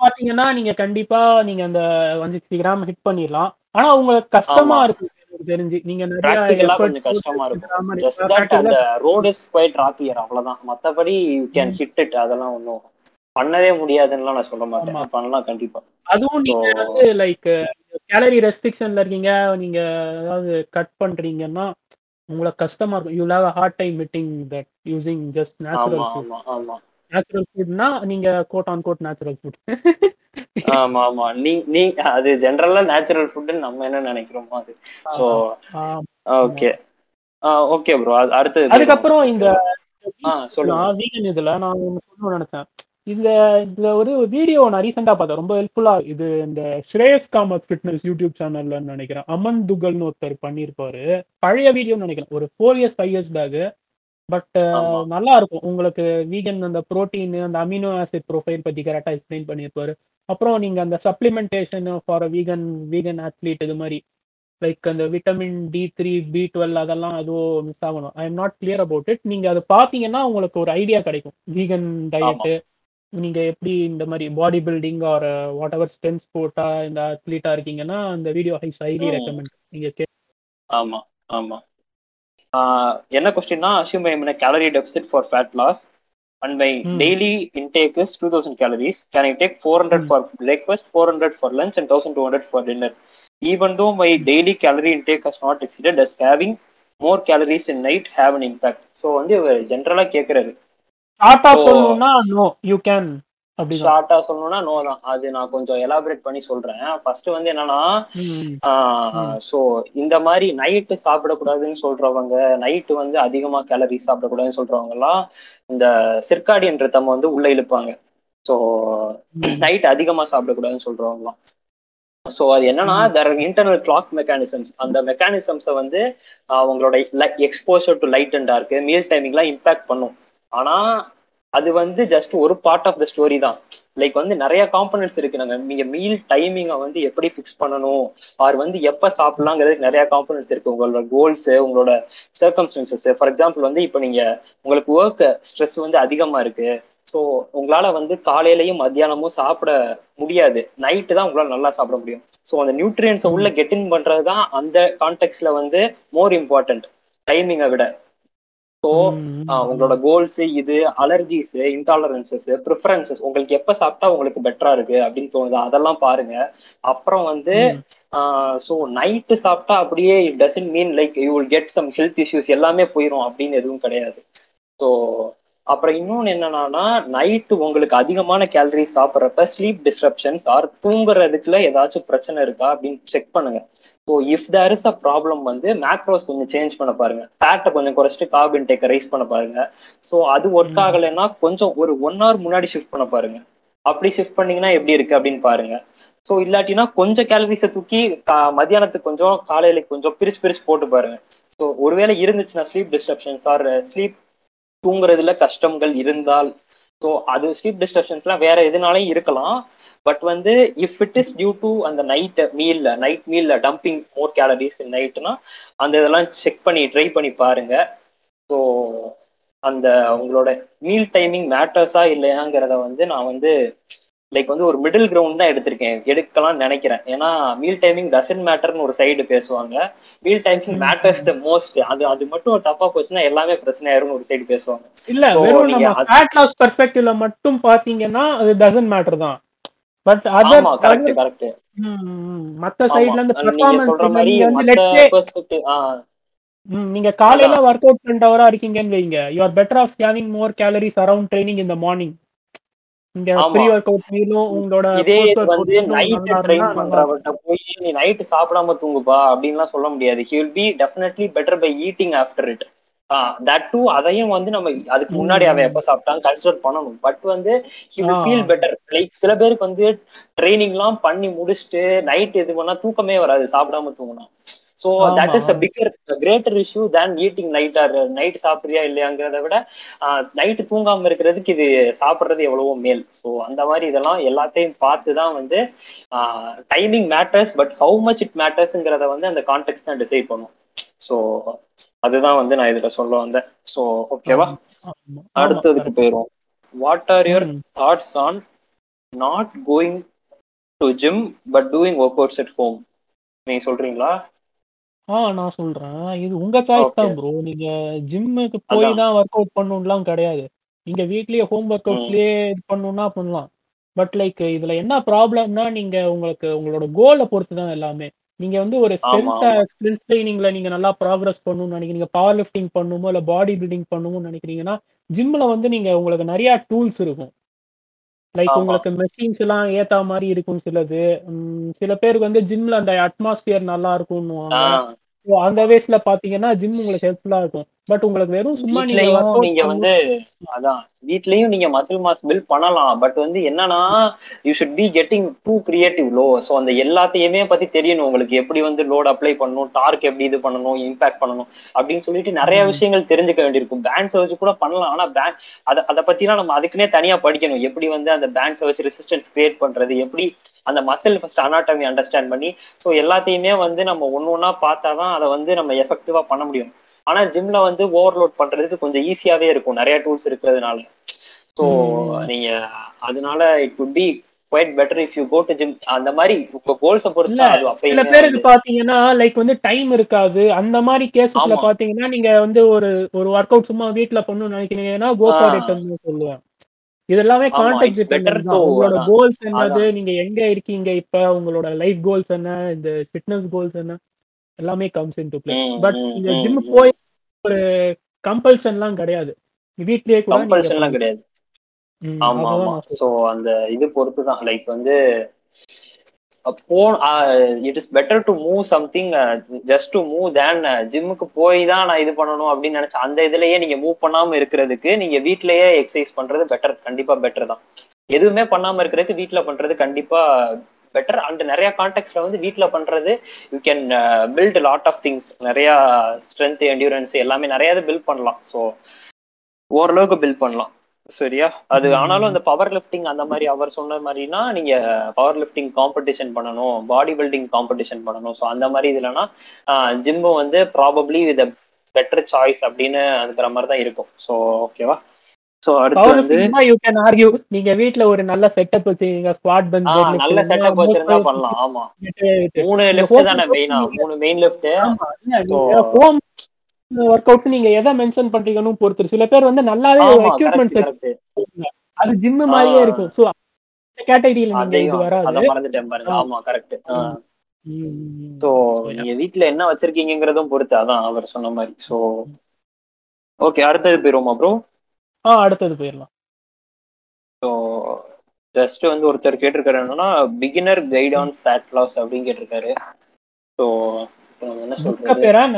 பாத்தீங்கன்னா நீங்க கண்டிப்பா நீங்க அந்த ஒன் சிக்ஸ்டி கிராம் ஹிட் பண்ணிடலாம். ஆனா உங்களுக்கு கஷ்டமா. இருக்கு. எனக்கு தெரிஞ்சு. நீங்க நிறைய கொஞ்சம் கஷ்டமா இருக்கும். ஜஸ்ட் தட் அந்த ரோட் இஸ் குவைட் ராக்கியர் அவ்வளவுதான். மத்தபடி யூ கேன் ஹிட் இட் அதெல்லாம் ஒன்றும் பண்ணவே முடியாதுன்னுலாம் நான் சொல்ல. மாட்டேன். பண்ணலாம் கண்டிப்பா. அதுவும் நீங்க வந்து லைக் கேலரி ரெஸ்ட்ரிக்ஷன்ல இருக்கீங்க. நீங்க ஏதாவது கட் பண்றீங்கன்னா உங்களுக்கு கஷ்டமா இருக்கும். You have hard time meeting that using just natural ஆமா ஆமா. நேச்சுரல் ஃபுட்னா நீங்க quote on quote natural food ஆமா ஆமா. நீ நீ அது ஜென்ரலா நேச்சுரல் ஃபுட்னு நம்ம என்ன நினைக்கிறோமோ அது. ஸோ ஓகே ஓகே ப்ரோ அடுத்தது அதுக்கப்புறம் இந்த வீகன் இதுல நான் ஒண்ணு சொல்லணும்னு நினைச்சேன். இதுல இதுல ஒரு வீடியோ நான் ரீசெண்டா பார்த்தேன். ரொம்ப ஹெல்ப்ஃபுல்லா இது இந்த ஸ்ரேயஸ் காமத் ஃபிட்னஸ் யூடியூப் சேனல்ல நினைக்கிறேன். அமன் துகல்னு ஒருத்தர் பண்ணியிருப்பாரு. பழைய வீடியோன்னு நினைக்கிறேன். ஒரு four years five years back but ஆமா. நல்லா இருக்கும் உங்களுக்கு வீகன் அந்த புரோட்டீன் அந்த அமினோ ஆசிட் ப்ரொஃபைல் பத்தி கரெக்டா எக்ஸ்பிளைன் பண்ணியிருப்பாரு அப்புறம் நீங்க அந்த supplementation for vegan vegan athlete இது மாதிரி லைக் அந்த vitamin D three B twelve அதெல்லாம் அதுவும் மிஸ் ஆகணும். I am not clear about it நீங்க அதை பார்த்தீங்கன்னா உங்களுக்கு ஒரு ஐடியா கிடைக்கும். வீகன் டயட்டு நீங்க எப்படி இந்த மாதிரி body building or whatever stance போட்டா இந்த அத்லீட்டா இருக்கீங்கன்னா அந்த வீடியோ ஹைஸ் ஹைலி ம். ரெக்கமெண்ட் நீங்க கே ஆமா ஆமா. என்ன கொஸ்டின்னா assume I am calorie deficit for fat loss and my. Daily intake is two thousand calories can I take four hundred. For breakfast four hundred for lunch and thousand two hundred for dinner even though my daily calorie intake has not exceeded does having more calories in night have an impact so வந்து ஜென்ரலா கேட்கறாரு ஷார்ட்டா So- சொல்லணும்னா no you can ஷார்ட்டா சொல்லணும்னா no தான். அது நான் கொஞ்சம் எலாபரேட் பண்ணி சொல்றேன். ஃபர்ஸ்ட் வந்து என்னன்னா. ஸோ இந்த மாதிரி நைட்டு சாப்பிடக்கூடாதுன்னு சொல்றவங்க நைட்டு வந்து அதிகமா கேலரி சாப்பிடக்கூடாதுன்னு சொல்றவங்க எல்லாம் இந்த சிற்காடியன் ரத்தம் வந்து உள்ள இழுப்பாங்க. ஸோ நைட் அதிகமா சாப்பிடக்கூடாதுன்னு சொல்றவங்களாம் ஸோ அது என்னன்னா தெர் இன்டர்னல் கிளாக் மெக்கானிசம்ஸ் அந்த மெக்கானிசம்ஸை வந்து அவங்களோட exposure to light and dark meal டைமிங்லாம் impact பண்ணும். ஆனா அது வந்து ஜஸ்ட் ஒரு பார்ட் ஆஃப் த ஸ்டோரி தான். லைக் வந்து நிறைய காம்பனன்ட்ஸ் இருக்கு. நாங்க நீங்க மீல் டைமிங்கை வந்து எப்படி ஃபிக்ஸ் பண்ணணும்? ஆர் வந்து எப்ப சாப்பிடலாங்கிறதுக்கு நிறைய காம்பனன்ட்ஸ் இருக்கு. உங்களோட கோல்ஸ் உங்களோட சர்க்கம்ஸ்டன்சஸ் ஃபார் எக்ஸாம்பிள் வந்து இப்போ நீங்க உங்களுக்கு ஒர்க் ஸ்ட்ரெஸ் வந்து அதிகமா இருக்கு. ஸோ உங்களால வந்து காலையிலயும் மத்தியானமும் சாப்பிட முடியாது. நைட்டு தான் உங்களால நல்லா சாப்பிட முடியும். ஸோ அந்த நியூட்ரியன்ஸை உள்ள கெட்டின் பண்றது தான் அந்த கான்டெக்ட்ல வந்து மோர் இம்பார்ட்டன்ட் டைமிங்கை விட. ஸோ உங்களோட கோல்ஸ் இது அலர்ஜிஸ் இன்டாலரன்சஸ் ப்ரிஃபரன்சஸ் உங்களுக்கு எப்ப சாப்பிட்டா உங்களுக்கு பெட்டரா இருக்கு அப்படின்னு தோணுது அதெல்லாம் பாருங்க. அப்புறம் வந்து ஸோ நைட்டு சாப்பிட்டா அப்படியே it doesn't mean like you will get some health issues எல்லாமே போயிடும் அப்படின்னு எதுவும் கிடையாது. ஸோ அப்புறம் இன்னொன்னு என்னன்னா நைட்டு உங்களுக்கு அதிகமான கேலரிஸ் சாப்பிட்றப்ப ஸ்லீப் டிஸ்ட்ரப்ஷன்ஸ் ஆர் தூங்குறதுக்குள்ள ஏதாச்சும் பிரச்சனை இருக்கா அப்படின்னு செக் பண்ணுங்க. So if there is a problem வந்து மேக்ரோஸ் கொஞ்சம் சேஞ்ச் பண்ண பாருங்க. ஃபேட்டை கொஞ்சம் குறைச்சிட்டு கார்ப் இன்டேக்கை ரைஸ் பண்ண பாருங்க. ஸோ அது ஒர்க் ஆகலைன்னா கொஞ்சம் ஒரு ஒன் ஹவர் முன்னாடி ஷிஃப்ட் பண்ண பாருங்க. அப்படி ஷிஃப்ட் பண்ணீங்கன்னா எப்படி இருக்கு அப்படின்னு பாருங்க. ஸோ இல்லாட்டினா கொஞ்சம் கேலரிஸை தூக்கி மத்தியானத்துக்கு கொஞ்சம் காலையில கொஞ்சம் பிரிச்சு பிரிச்சு போட்டு பாருங்க. ஸோ ஒருவேளை இருந்துச்சுன்னா ஸ்லீப் டிஸ்டர்ப்ஷன்ஸ் ஆர் ஸ்லீப் தூங்குறதுல கஷ்டங்கள் இருந்தால் ஸோ அது ஸ்லீப் டிஸ்டர்ஷன்ஸ்லாம் வேற எதுனாலையும் இருக்கலாம். பட் வந்து if it is due to அந்த நைட் மீல்ல நைட் மீல்ல டம்பிங் மோர் கேலரிஸ் நைட்னா அந்த இதெல்லாம் செக் பண்ணி ட்ரை பண்ணி பாருங்க. ஸோ அந்த உங்களோட மீல் டைமிங் மேட்டர்ஸா இல்லையாங்கிறத வந்து நான் வந்து லைக் வந்து ஒரு மிடில் கிரவுண்ட் தான் எடுத்திருக்கேன். எடுக்கலாம்னு நினைக்கிறேன். ஏன்னா மீல் டைமிங் டசன் மேட்டர்னு ஒரு சைடு பேசுவாங்க. Meal timing matters the most அது அது மட்டும் தப்பா போச்சுன்னா எல்லாமே பிரச்சனை ஆயிரும்னு ஒரு சைடு பேசுவாங்க. இல்ல வெறும் நம்ம ஃபேட் லாஸ் பெர்ஸ்பெக்டிவ்ல மட்டும் பாத்தீங்கன்னா அது டசன் மேட்டர் தான். பட் அதர் கரெக்ட் கரெக்ட் மத்த சைடுல இருந்து நீங்க சொல்ற மாதிரி மத்த பெர்ஸ்பெக்டிவ் நீங்க காலையில ஒர்க் அவுட் பண்றவரா இருக்கீங்கன்னு வைங்க. You are better off having more calories around training இந்த மார்னிங் இங்க ப்ரீ ஒர்க் அவுட் மீலும் உங்களோட இதே வந்து நைட் ட்ரெயின் பண்றவர்கிட்ட போய் நீ நைட் சாப்பிடாம தூங்குப்பா அப்படின்லாம் சொல்ல முடியாது. He will be definitely better by eating after it that too அதையும் வந்து நம்ம அதுக்கு முன்னாடி அவன் எப்ப சாப்பிட்டாங்க கன்சிடர் பண்ணணும். பட் வந்து ஃபீல் பெட்டர் லைக் சில பேருக்கு வந்து ட்ரைனிங் எல்லாம் பண்ணி முடிச்சுட்டு நைட் எது பண்ணா தூக்கமே வராது சாப்பிடாம தூங்கணும் so that is a bigger greater issue than eating night or night சாப்பிட்றியா இல்லையாங்கிறத விட நைட்டு தூங்காம இருக்கிறதுக்கு இது சாப்பிட்றது எவ்வளவோ மேல். ஸோ அந்த மாதிரி இதெல்லாம் எல்லாத்தையும் பார்த்து தான் வந்து timing matters but how much it மேட்டர்ஸ்ங்கிறத வந்து அந்த கான்டெக்ட் தான் டிசைட் பண்ணும். ஸோ அதுதான் வந்து நான் இதுல சொல்ல வந்தேன். ஸோ ஓகேவா அடுத்ததுக்கு போயிடும் what are your thoughts on not going to gym but doing workouts at home நீங்க சொல்றீங்களா? ஆ நான் சொல்றேன். இது உங்க சாய்ஸ் தான் ப்ரோ நீங்க ஜிம்முக்கு போய் தான் ஒர்க் அவுட் பண்ணணும்லாம் கிடையாது. நீங்க வீட்லயே ஹோம் ஒர்க் அவுட்ஸ்லயே இது பண்ணணும்னா பண்ணலாம். பட் லைக் இதுல என்ன ப்ராப்ளம்னா நீங்க உங்களுக்கு உங்களோட கோலை பொறுத்து தான் எல்லாமே. நீங்க வந்து ஒரு ஸ்ட்ரென்த் ஸ்ட்ரென்த் ட்ரைனிங்ல நீங்க நல்லா ப்ராக்ரஸ் பண்ணணும்னு நினைக்கிறீங்க. பவர் லிஃப்டிங் பண்ணணுமோ இல்ல பாடி பில்டிங் பண்ணணும்னு நினைக்கிறீங்கன்னா ஜிம்ல வந்து நீங்க உங்களுக்கு நிறைய டூல்ஸ் இருக்கும். லைக் உங்களுக்கு மெஷின்ஸ் எல்லாம் ஏத்தா மாதிரி இருக்கும் சிலது. சில பேருக்கு வந்து ஜிம்ல அந்த அட்மாஸ்பியர் நல்லா இருக்கும்னுவாங்க. அந்த வேஸ்ல பாத்தீங்கன்னா ஜிம் உங்களுக்கு ஹெல்ப்ஃபுல்லா இருக்கும். பட் உங்களுக்கு வெறும் சும்மா நீங்க வந்து அதான் வீட்லயும் நீங்க மசில் மாஸ் பில்ட் பண்ணலாம். பட் வந்து என்னன்னா you should be getting too creative low so அந்த எல்லாத்தையுமே பத்தி தெரியணும். உங்களுக்கு எப்படி வந்து லோட் அப்ளை பண்ணணும் டார்க் எப்படி இது பண்ணணும் இம்பாக்ட் பண்ணணும் அப்படின்னு சொல்லிட்டு நிறைய விஷயங்கள் தெரிஞ்சுக்க வேண்டியிருக்கும். பேண்ட்ஸ் வச்சு கூட பண்ணலாம். ஆனா பேண்ட் அதை அதை பத்திலாம் நம்ம அதுக்குன்னே தனியா படிக்கணும். எப்படி வந்து அந்த பேண்ட்ஸை வச்சு ரெசிஸ்டன்ஸ் கிரியேட் பண்றது எப்படி அந்த மசில் ஃபர்ஸ்ட் அனாட்டமி அண்டர்ஸ்டாண்ட் பண்ணி ஸோ எல்லாத்தையுமே வந்து நம்ம ஒன்று ஒன்றா பார்த்தா தான் அதை வந்து நம்ம எஃபெக்டிவா பண்ண முடியும். ஆனா ஜிம்ல வந்து ஓவர்லோட் பண்றதுக்கு கொஞ்சம் ஈஸியாவே இருக்கும். நிறைய டூல்ஸ் இருக்கிறதுனால. ஸோ நீங்க அதனால it could be quite better if you go to gym அந்த மாதிரி உங்க கோல்ஸ பொறுத்து சில பேருக்கு பாத்தீங்கன்னா லைக் வந்து டைம் இருக்காது. அந்த மாதிரி கேசஸ்ல பாத்தீங்கன்னா நீங்க வந்து ஒரு ஒரு ஒர்க் அவுட் சும்மா வீட்ல பண்ணணும்னு நினைக்கிறீங்கன்னா கோ ஃபார் இட் சொல்லுவேன் இதெல்லாமே கான்டாக்ட் உங்களோட கோல்ஸ் என்னது? நீங்க எங்க இருக்கீங்க இப்ப? உங்களோட லைஃப் கோல்ஸ் என்ன? இந்த ஃபிட்னஸ் கோல்ஸ் என்ன? எல்லாமே comes in to play but இந்த ஜிம் போய் ஒரு கம்பல்ஷன்லாம் கிடையாது. வீட்லயே கூட கம்பல்ஷன்லாம் கிடையாது. ஆமா ஆமா. சோ அந்த இது பொறுத்து தான் லைக் வந்து போ it is better to move something just to move then ஜிம்முக்கு போய் தான் நான் இது பண்ணணும் அப்படின்னு நினைச்சேன் அந்த இதுலயே நீங்க மூவ் பண்ணாம இருக்கிறதுக்கு நீங்க வீட்லயே எக்ஸசைஸ் பண்றது பெட்டர் கண்டிப்பா பெட்டர் தான். எதுவுமே பண்ணாம இருக்கிறதுக்கு வீட்ல பண்றது கண்டிப்பா பெட்டர் அண்ட் நிறைய கான்டெக்ட்ல வந்து வீட்ல பண்றது you can build lot of things நிறைய ஸ்ட்ரென்த் என்டியூரன்ஸ் எல்லாமே நிறைய பில்ட் பண்ணலாம். ஸோ ஓரளவுக்கு பில்ட் பண்ணலாம். சரியா? அது. ஆனாலும் அந்த பவர் லிஃப்டிங் அந்த மாதிரி அவர் சொன்ன மாதிரினா நீங்க பவர் லிஃப்டிங் காம்படிஷன் பண்ணணும் பாடி பில்டிங் காம்படிஷன் பண்ணணும். ஸோ அந்த மாதிரி இதுலனா ஜிம்மு வந்து ப்ராபப்ளி வித் பெட்டர் சாய்ஸ் அப்படின்னு அதுக்கிற மாதிரி தான் இருக்கும் ஸோ ஓகேவா ஸோ அடுத்து வந்து யூ கேன் ஆர்கியூ நீங்க வீட்ல ஒரு நல்ல செட்டப் வச்சிருக்கீங்க ஸ்குவாட் பெஞ்ச் நல்ல செட்டப் வச்சிருந்தா பண்ணலாம். ஆமா. மூணு லெஃப்ட் தானே மெயினா மூணு main left home workout நீங்க எதை மென்ஷன் பண்றீங்கன்னு பொறுத்து சில பேர் வந்து நல்லாவே கரெக்ட் அது ஜிம் மாதிரியே. இருக்கும். சோ அந்த கேட்டகரியில நீங்க இது வராது. அத மறந்துட்டேன் பாருங்க. ஆமா கரெக்ட் yeah. நீங்க வீட்ல என்ன வச்சிருக்கீங்கிறதும் பொறுத்து. அதான் அவர் சொன்ன மாதிரி. ஸோ ஓகே அடுத்தது போயிருவோமா ப்ரோ ஆ அடுத்தது போயிடலாம் ஸோ ஜஸ்ட் வந்து ஒருத்தர் கேட்டிருக்காரு என்னன்னா beginner guide on fat loss அப்படின்னு கேட்டிருக்காரு. ஸோ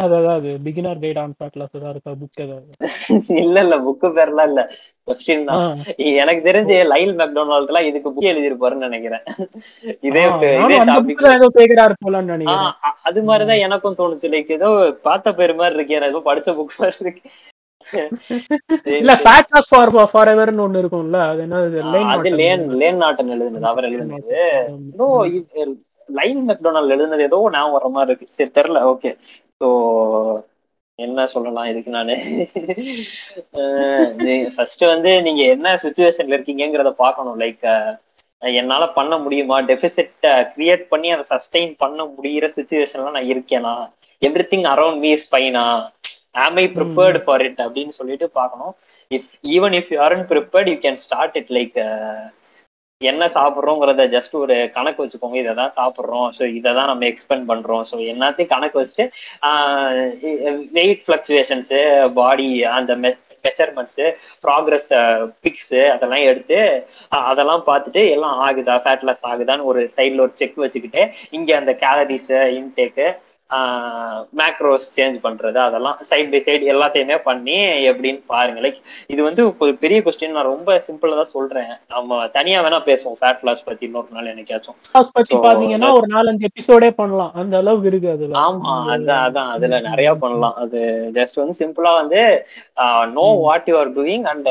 அதாவது beginner guide on fat loss ஏதாவது இருக்கா? புக் ஏதாவது? இல்ல இல்ல புக்கு பேர்லாம் இல்ல. கொஸ்டின் தான். எனக்கு தெரிஞ்சு லைல் மெக்டொனால்ட்லாம் இதுக்கு புக் எழுதியிருப்பாருன்னு நினைக்கிறேன். இதே இதே டாபிக் புக்ல ஏதோ கேக்குறாரு போலான்னு நினைக்கிறேன். அது மாதிரிதான் எனக்கும் தோணுச்சு. லைக் ஏதோ பார்த்த பேர் மாதிரி இருக்கே. நான் ஏதோ படிச்ச புக் மாதிரி இருக்கு. இல்ல ஃபேட் லாஸ் ஃபார் ஃபார் எவர்னு ஒண்ணு இருக்கும்ல அது லைன் அது லேன் லேன் நாட்டன் எழுதுனது அவர் எழுதுனது. ஏதோ லைன் மெக்டொனால்ட் எழுதுனது ஏதோ ஞாபகம் வர மாதிரி இருக்கு. சரி தெரியல ஓகே ஸோ என்ன சொல்லலாம் இதுக்கு நானு? ஃபர்ஸ்ட் வந்து நீங்க என்ன சுச்சுவேஷன்ல இருக்கீங்கங்கிறத பார்க்கணும். லைக் என்னால பண்ண முடியுமா? டெபிசிட் கிரியேட் பண்ணி அதை சஸ்டெயின் பண்ண முடியிற சுச்சுவேஷன்ல நான் இருக்கேனா? Everything around me is ஃபைனா am I prepared for it அப்படின்னு சொல்லிட்டு பார்க்கணும். If even if you aren't prepared you can start it like என்ன சாப்பிட்றோங்கிறத ஜஸ்ட் ஒரு கணக்கு வச்சுக்கோங்க. இதை தான் சாப்பிட்றோம். ஸோ இதை தான் நம்ம எக்ஸ்பெண்ட் பண்ணுறோம் ஸோ எல்லாத்தையும் கணக்கு வச்சுட்டு வெயிட் ஃப்ளக்சுவேஷன்ஸு பாடி அந்த மெஷர்மெண்ட்ஸு ப்ராக்ரஸ் பிக்ஸு அதெல்லாம் எடுத்து அதெல்லாம் பார்த்துட்டு எல்லாம் ஆகுதா? ஃபேட் லாஸ் ஆகுதான்னு ஒரு சைடில் ஒரு செக் வச்சுக்கிட்டு இங்கே அந்த கேலரிஸு இன்டேக்கு மேக்ரோஸ் சேஞ்ச் பண்றது அதெல்லாம் சைட் பை சைடு எல்லாத்தையுமே பண்ணி எப்படின்னு பாருங்க. லைக் இது வந்து ஒரு பெரிய கொஸ்டின் நான் ரொம்ப சிம்பிளா தான் சொல்றேன். நம்ம தனியா வேணா பேசுவோம் ஃபேட் லாஸ் பத்தி இன்னொரு நாள் என்னைக்காச்சும். லாஸ் பத்தி So, பாத்தீங்கன்னா ஒரு நாலஞ்சு எபிசோடே பண்ணலாம். அந்த அளவுக்கு இருக்கு அதுல. ஆமா அதான் அதான். அதுல நிறைய பண்ணலாம். அது ஜஸ்ட் வந்து சிம்பிளா வந்து know what you are doing and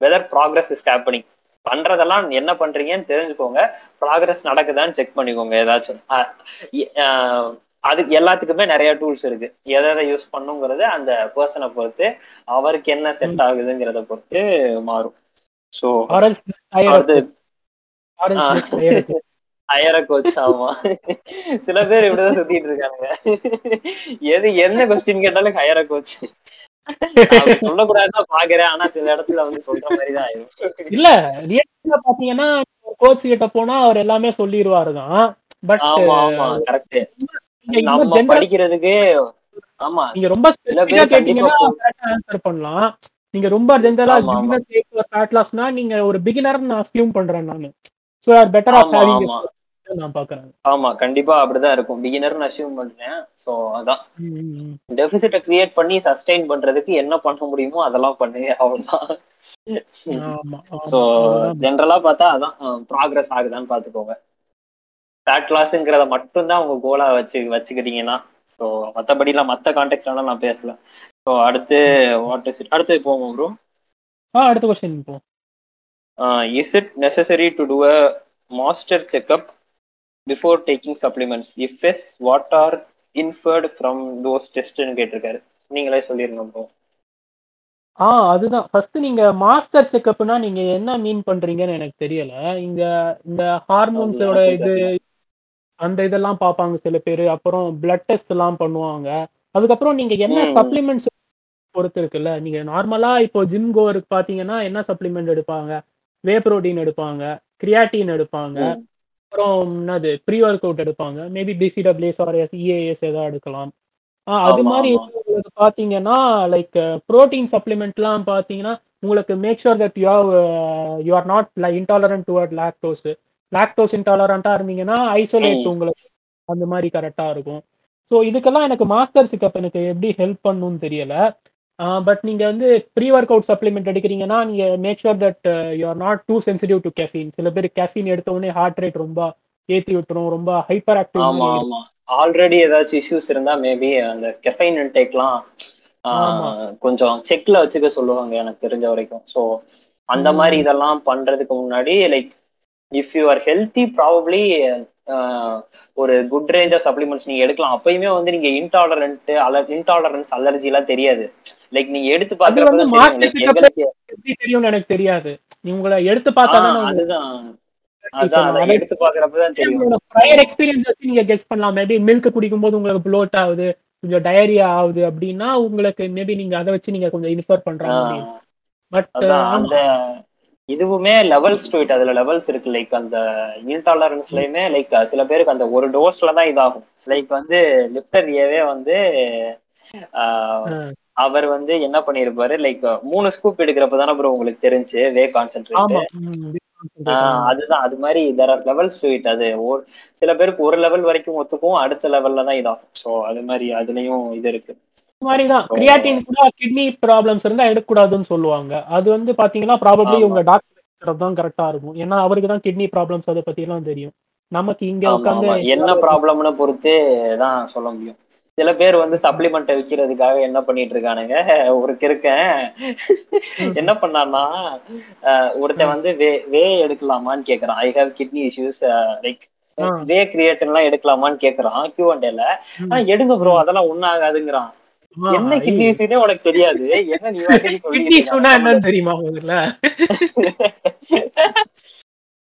whether progress is happening பண்றதெல்லாம் என்ன பண்றீங்கன்னு தெரிஞ்சுக்கோங்க. ப்ராக்ரஸ் நடக்குதான்னு செக் பண்ணிக்கோங்க ஏதாச்சும். அதுக்கு எல்லாத்துக்குமே நிறைய டூல்ஸ் இருக்கு. எதை எதை யூஸ் பண்ணுங்கிறது அந்த பர்சனை பொறுத்து அவருக்கு என்ன செட் ஆகுதுங்கிறத பொறுத்து மாறும். ஸோ ஹையர கோச் ஆமா. சில பேர் இப்படிதான் சுத்திட்டு இருக்கானுங்க. எது என்ன கொஸ்டின் கேட்டாலும் ஹையர கோச் சொல்லக்கூடாதுதான் பாக்குறேன். ஆனா சில இடத்துல வந்து சொல்ற மாதிரி தான் ஆயிரும். இல்ல பாத்தீங்கன்னா கோச் கிட்ட போனா அவர் எல்லாமே சொல்லிடுவாரு தான் பட் ஆமா ஆமா கரெக்ட் நம்ம படிக்கிறதுக்கு ஆமா. நீங்க ரொம்ப சில ஸ்பெசிஃபிக்கா பேர் கண்டிப்பா கேட்டீங்கன்னா ஆன்சர் பண்ணலாம். நீங்க ரொம்ப ஜென்ரலா ஃபேட் லாஸ்னா நீங்க ஒரு பிகினர் நான் அஸ்யூம் பண்றேன் நானு. சோ ஆர் பெட்டர் ஆஃப் ஆமா ஹேவிங் ஆமா. நான் பாக்குறேன் ஆமா கண்டிப்பா அப்படிதான் இருக்கும். பிகினர்னு அசியூம் பண்றேன். சோ அதான். டெபிசிட்ட கிரியேட் பண்ணி சஸ்டெயின் பண்றதுக்கு என்ன பண்ண முடியுமோ அதெல்லாம் பண்ணுங்க அவ்வளவுதான். ஆமா ஜென்ரலா பார்த்தா அதான் ப்ராக்ரஸ் ஆகுதான்னு பார்த்துக்கோங்க. ஃபேட் லாஸ்ங்கிறத மட்டும்தான் உங்க கோலா வச்சு வச்சுக்கிட்டீங்கன்னா. ஸோ மற்றபடிலாம் மற்ற கான்டெக்ட்லாம் நான் பேசல. ஸோ அடுத்து வாட் இஸ் இட் அடுத்து போவோம் ப்ரோ ஆ அடுத்த கொஸ்டின் போ is it necessary to do a master checkup before taking supplements if yes what are inferred from those டெஸ்ட்னு கேட்டிருக்காரு. நீங்களே சொல்லிருங்க ப்ரோ ஆ அதுதான். ஃபர்ஸ்ட் நீங்க மாஸ்டர் செக்அப்னா நீங்க என்ன மீன் பண்றீங்கன்னு எனக்கு தெரியல. இங்க இந்த ஹார்மோன்ஸோட இது அந்த இதெல்லாம் பார்ப்பாங்க சில பேர். அப்புறம் பிளட் டெஸ்ட் எல்லாம் பண்ணுவாங்க. அதுக்கப்புறம் நீங்க என்ன. சப்ளிமெண்ட்ஸ் பொறுத்து இருக்குல்ல? நீங்க நார்மலா இப்போ ஜிம் கோவருக்கு பாத்தீங்கன்னா என்ன சப்ளிமெண்ட் எடுப்பாங்க? வே புரோட்டீன் எடுப்பாங்க கிரியாட்டின் எடுப்பாங்க. அப்புறம் என்னது? ப்ரீ ஒர்க் அவுட் எடுப்பாங்க maybe PCWS or S EAS ஏதாவது எடுக்கலாம். அது மாதிரி பாத்தீங்கன்னா லைக் புரோட்டீன் சப்ளிமெண்ட்லாம் பாத்தீங்கன்னா உங்களுக்கு make sure that you you are not intolerant toward lactose lactose இன்டாலரண்டா இருந்தீங்கன்னா ஐசோலேட். உங்களுக்கு அந்த மாதிரி கரெக்டா இருக்கும். ஸோ இதுக்கெல்லாம் எனக்கு மாஸ்டர் சிக்கப் எனக்கு எப்படி ஹெல்ப் பண்ணும்னு தெரியல. பட் நீங்க வந்து ப்ரீ ஒர்க் அவுட் சப்ளிமெண்ட் எடுக்கிறீங்கன்னா நீங்க make sure that you are not too sensitive to caffeine சில பேர் கேஃபின் எடுத்த உடனே ஹார்ட் ரேட் ரொம்ப ஏத்தி விட்டுரும் ரொம்ப ஹைப்பர் ஆக்டிவ் ஆல்ரெடி ஏதாச்சும் இஷ்யூஸ் இருந்தா மேபி அந்த கெஃபைன் இன்டேக்லாம். கொஞ்சம் செக்ல வச்சுக்க சொல்லுவாங்க எனக்கு தெரிஞ்ச வரைக்கும். ஸோ அந்த மாதிரி இதெல்லாம் பண்றதுக்கு முன்னாடி like if you are healthy probably ஒரு குட் ரேஞ்ச் ஆஃப் சப்ளிமெண்ட்ஸ் நீங்க எடுக்கலாம். அப்பயுமே வந்து நீங்க இன்டாலரண்ட் அல இன்டாலரன்ஸ் அலர்ஜி எல்லாம் தெரியாது. லைக் நீங்க எடுத்து பாக்குறப்ப தெரியும். எனக்கு தெரியாது. உங்களை எடுத்து பார்த்தா அதுதான். எடுத்து பாக்குறப்பதான் தெரியும். ப்ரையர் எக்ஸ்பீரியன்ஸ் வச்சு நீங்க கெஸ் பண்ணலாம். மேபி மில்க் குடிக்கும் போது உங்களுக்கு ப்ளோட் ஆகுது கொஞ்சம் டயரியா ஆகுது அப்படின்னா உங்களுக்கு மேபி நீங்க அதை வச்சு நீங்க கொஞ்சம் இன்ஃபர் பண்ற மாதிரி பட் அந்த இதுவுமே லெவல்ஸ் டு இட் அதுல லெவல்ஸ் இருக்கு. லைக் அந்த இன்டாலரன்ஸ்லயுமே லைக் சில பேருக்கு அந்த ஒரு டோஸ்ல தான் இதாகும். லைக் வந்து லிப்டர் ஏவே வந்து அவர் வந்து என்ன பண்ணிருப்பாரு? லைக் மூணு ஸ்கூப் எடுக்கிறப்ப தானே ப்ரோ உங்களுக்கு தெரிஞ்சு வே கான்சென்ட்ரேட் அதுதான் அது மாதிரி there are levels to it அது. ஒரு சில பேருக்கு ஒரு லெவல் வரைக்கும் ஒத்துக்கும் அடுத்த லெவல்ல தான் இதாகும். ஸோ அது மாதிரி அதுலயும் இது இருக்கு. மாதிரிதான். கிரியாட்டின் கூட கிட்னி ப்ராப்ளம்ஸ் இருந்தா எடுக்கக்கூடாதுன்னு சொல்லுவாங்க. அது வந்து பாத்தீங்கன்னா ப்ராபப்ளி. உங்க டாக்டர் தான் கரெக்டா இருக்கும். ஏன்னா அவருக்கு தான் கிட்னி ப்ராப்ளம்ஸ் அதை பத்தி எல்லாம் தெரியும். நமக்கு இங்க உட்காந்து. என்ன ப்ராப்ளம்னு பொறுத்து தான் சொல்ல முடியும். சில பேர் வந்து சப்ளிமெண்ட் விக்கிறதுக்காக என்ன பண்ணிட்டு இருக்கானுங்க? ஒரு கிருக்கன் என்ன பண்ணான்னா ஒருத்தன் வந்து வே வே எடுக்கலாமான்னு கேக்குறான். I have kidney issues like. Whey creatine எல்லாம் எடுக்கலாமான்னு கேக்குறான். கியூ அண்ட் டேல எடுங்க ப்ரோ அதெல்லாம் ஒன்னும் ஆகாதுங்கிறான். என்ன கிட்னி இஷ்யூனே உனக்கு தெரியாது. என்ன நீ கிட்னி சொல்லி என்னன்னு தெரியுமா முதல்ல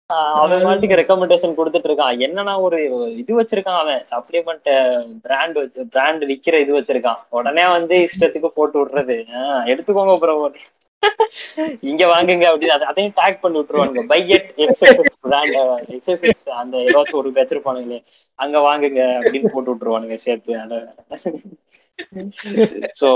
அவன் மாட்டுக்கு ரெக்கமெண்டேஷன் கொடுத்துட்டு இருக்கான். என்னன்னா ஒரு இது வச்சிருக்கான் அவன். சப்ளிமெண்ட் பிராண்ட் வச்சு பிராண்ட் விக்கிற இது வச்சிருக்கான். உடனே வந்து இஷ்டத்துக்கு போட்டு விடுறது. எடுத்துக்கோங்க ப்ரோ இங்க வாங்குங்க அப்படின்னு அதை- அதையும் டேக் பண்ணி விட்டுருவானுங்க. பை எட் எக்ஸ்எஸ்எக்ஸ் பிராண்ட் எக்ஸ்எஸ்எக்ஸ் அந்த ஏதாச்சும் ஒரு வச்சிருப்பானுங்களே அங்க வாங்குங்க அப்படின்னு போட்டு விட்டுருவானுங்க சேர்த்து. சோ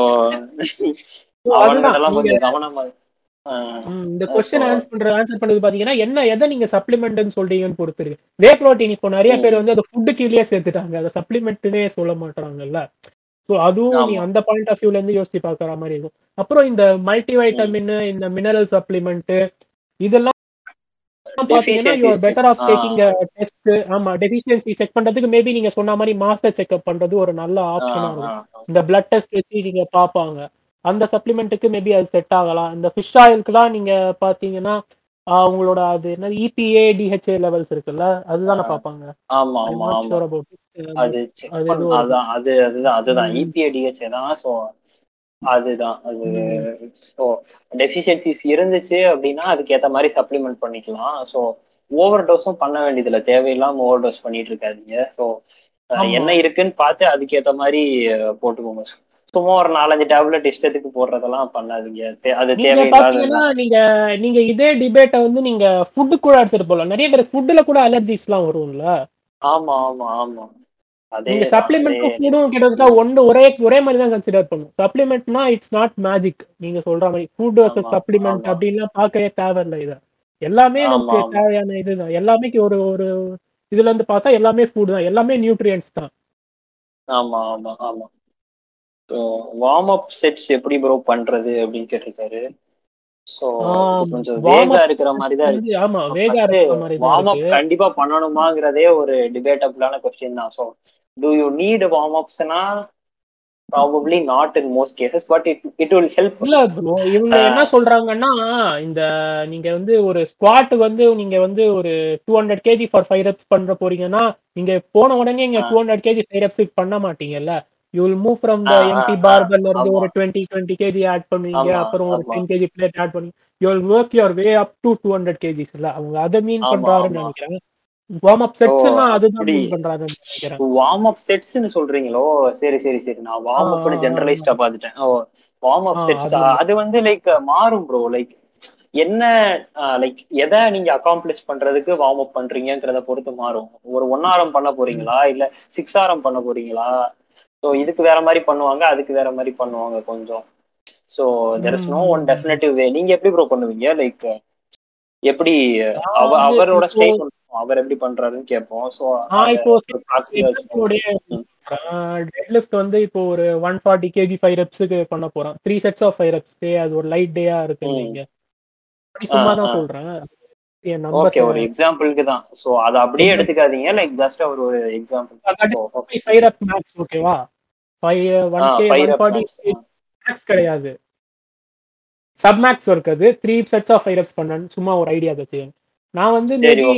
இந்த கொஸ்டின் ஆன்சர் பண்ற ஆன்சர் பண்ணது பாத்தீங்கன்னா என்ன எதை நீங்க சப்ளிமெண்ட்னு சொல்றீங்கன்னு பொறுத்து இருக்கு வே புரோட்டீன் இப்போ நிறைய பேர் வந்து அதை ஃபுட்டு கீழே சேர்த்துட்டாங்க. அதை சப்ளிமெண்ட்னே சொல்ல மாட்டாங்கல்ல சோ அதுவும் நீ. அந்த பாயிண்ட் ஆஃப் வியூல இருந்து யோசிச்சு பாக்குற மாதிரி இருக்கும். அப்புறம் இந்த மல்டி வைட்டமின் இந்த மினரல் சப்ளிமெண்ட் இதெல்லாம் பாத்தீங்கன்னா பெட்டர் ஆஃப். டேக்கிங் டெஸ்ட் ஆமா டெஃபிஷியன்சி செக் பண்றதுக்கு மேபி நீங்க சொன்ன மாதிரி மாஸ்டர் செக்அப் பண்றது ஒரு நல்ல ஆப்ஷனா இருக்கும். இந்த பிளட் டெஸ்ட் வச்சு நீங்க பாப்பாங்க அந்த சப்ளிமெண்ட்டுக்கு மேபி அது செட் ஆகலாம். இந்த ஃபிஷ் ஆயிலுக்குலாம் நீங்க பாத்தீங்கன்னா உங்களோட அது என்ன இபிஏ டிஹெச்ஏ லெவல்ஸ் இருக்குல்ல அதுதானே. பாப்பாங்க ஆமா ஆமா அது check அது பண்ண- ஏதோ ஒரு- அதான் அது அதுதான் அதுதான். ம். இபிஏடிஹெச் தான் ஸோ அதுதான். அது. ஸோ டெஃபிஷியன்சிஸ் இருந்துச்சு அப்படின்னா அதுக்கேற்ற மாதிரி சப்ளிமெண்ட் பண்ணிக்கலாம். ஸோ ஓவர் டோஸும் பண்ண வேண்டியதில்லை. தேவையில்லாம ஓவர் டோஸ் பண்ணிட்டு இருக்காதீங்க. ஸோ. என்ன இருக்குன்னு பார்த்து அதுக்கேற்ற மாதிரி போட்டுக்கோங்க. சும்மா ஒரு நாலஞ்சு டேப்லெட் இஷ்டத்துக்கு போடுறதெல்லாம் பண்ணாதீங்க. அது தேவையில்லாத நீங்க நீங்க இதே டிபேட்டை வந்து நீங்க ஃபுட்டு கூட எடுத்துட்டு போகலாம் நிறைய பேர் ஃபுட்டுல கூட அலர்ஜிஸ் எல்லாம் வரும்ல. ஆமா ஆமா ஆமா. நீங்க அதே- ஃபுட்டும் கிட்டத்தட்ட ஒன்று ஒரே ஒரே மாதிரி தான் கன்சிடர் பண்ணும். சப்ளிமெண்ட்னா இட்ஸ் நாட் மேஜிக் நீங்க சொல்ற மாதிரி ஃபுட் வர்சஸ் சப்ளிமெண்ட். அப்படின்லாம் பார்க்கவே தேவையில்லை இதை. எல்லாமே நமக்கு. தேவையான இதுதான். எல்லாமே ஒரு ஒரு இதுல இருந்து பார்த்தா எல்லாமே ஃபுட் தான். எல்லாமே நியூட்ரியன்ஸ் தான். ஆமா ஆமா ஆமா. ஸோ வார்ம் அப் செட்ஸ் எப்படி ப்ரோ பண்றது அப்படின்னு கேட்டிருக்காரு. ஸோ கொஞ்சம் வேகா இருக்கிற மாதிரி தான் இருக்கு. ஆமா வேகா இருக்கிற மாதிரி தான் வார்ம் அப் இருக்கு. கண்டிப்பா பண்ணணுமாங்கிறதே ஒரு டிபேட்டபிளான கொஸ்டின் தான். So do you need warm அப்ஸ்னா probably not in most cases but it it will help இல்ல இவங்க என்ன சொல்றாங்கன்னா இந்த நீங்க வந்து ஒரு ஸ்குவாட் வந்து நீங்க வந்து ஒரு two hundred kg for five reps பண்ற போறீங்கன்னா நீங்க போன உடனே இங்க. Two hundred kg five reps பண்ண மாட்டீங்கல்ல you will move from the empty பார்பர்ல இருந்து. ஒரு டுவெண்ட்டி டுவெண்ட்டி கேஜி ஆட் பண்ணுவீங்க அப்புறம் ஒரு. டென் கேஜி பிளேட் ஆட் பண்ணி you will work your way up to two hundred kgs இல்ல அவங்க அதை மீன் பண்றாருன்னு. நினைக்கிறேன் வார்ம் அப் செட்ஸ் ஓ, அதுதான் நினைக்கிறேன். வார்ம் அப் செட்ஸ்னு சொல்றீங்களோ? சரி சரி சரி. நான் வார்ம் ஆ, ஜெனரலைஸ்டா பாத்துட்டேன் ஓ வார்ம் அப் செட்ஸ் அது வந்து லைக் மாறும் ப்ரோ லைக் என்ன லைக் எதை நீங்க அகாம்ப்ளிஷ் பண்றதுக்கு வார்ம் அப் பண்றீங்கன்றத பொறுத்து மாறும். ஒரு ஒன் ஆரம் பண்ண போறீங்களா? இல்ல சிக்ஸ் ஆரம் பண்ண போறீங்களா? ஸோ இதுக்கு வேற மாதிரி பண்ணுவாங்க அதுக்கு வேற மாதிரி பண்ணுவாங்க கொஞ்சம். So there is no one. Definitive way நீங்க எப்படி ப்ரோ பண்ணுவீங்க? லைக் எப்படி அவரோட ஸ்டேட் அவர் எப்படி பண்றாருன்னு கேட்போம். வச்சுக்கோங்க சொல்றேன் டெட் லிஃப்ட் வந்து இப்போ ஒரு ஒன் ஃபார்ட்டி கேஜி ஃபைவ் ரெப்ஸுக்கு பண்ண போறோம். Three sets of five reps அது ஒரு லைட் டேயா இருக்கு. நீங்க அப்படி சும்மா தான். சொல்றேன். ஓகே ஒரு எக்ஸாம்பிளுக்கு தான். ஸோ அதை அப்படியே எடுத்துக்காதீங்க. லைக் ஜஸ்ட் ஒரு ஒரு எக்ஸாம்பிள் ஃபைவ் ரெப் மேக்ஸ் ஓகேவா five one K one forty max கிடையாது. சப் மேக்ஸ் ஒர்க் அது. Three sets of five reps பண்ணேன் சும்மா ஒரு ஐடியா வச்சு. நான் வந்து மேபி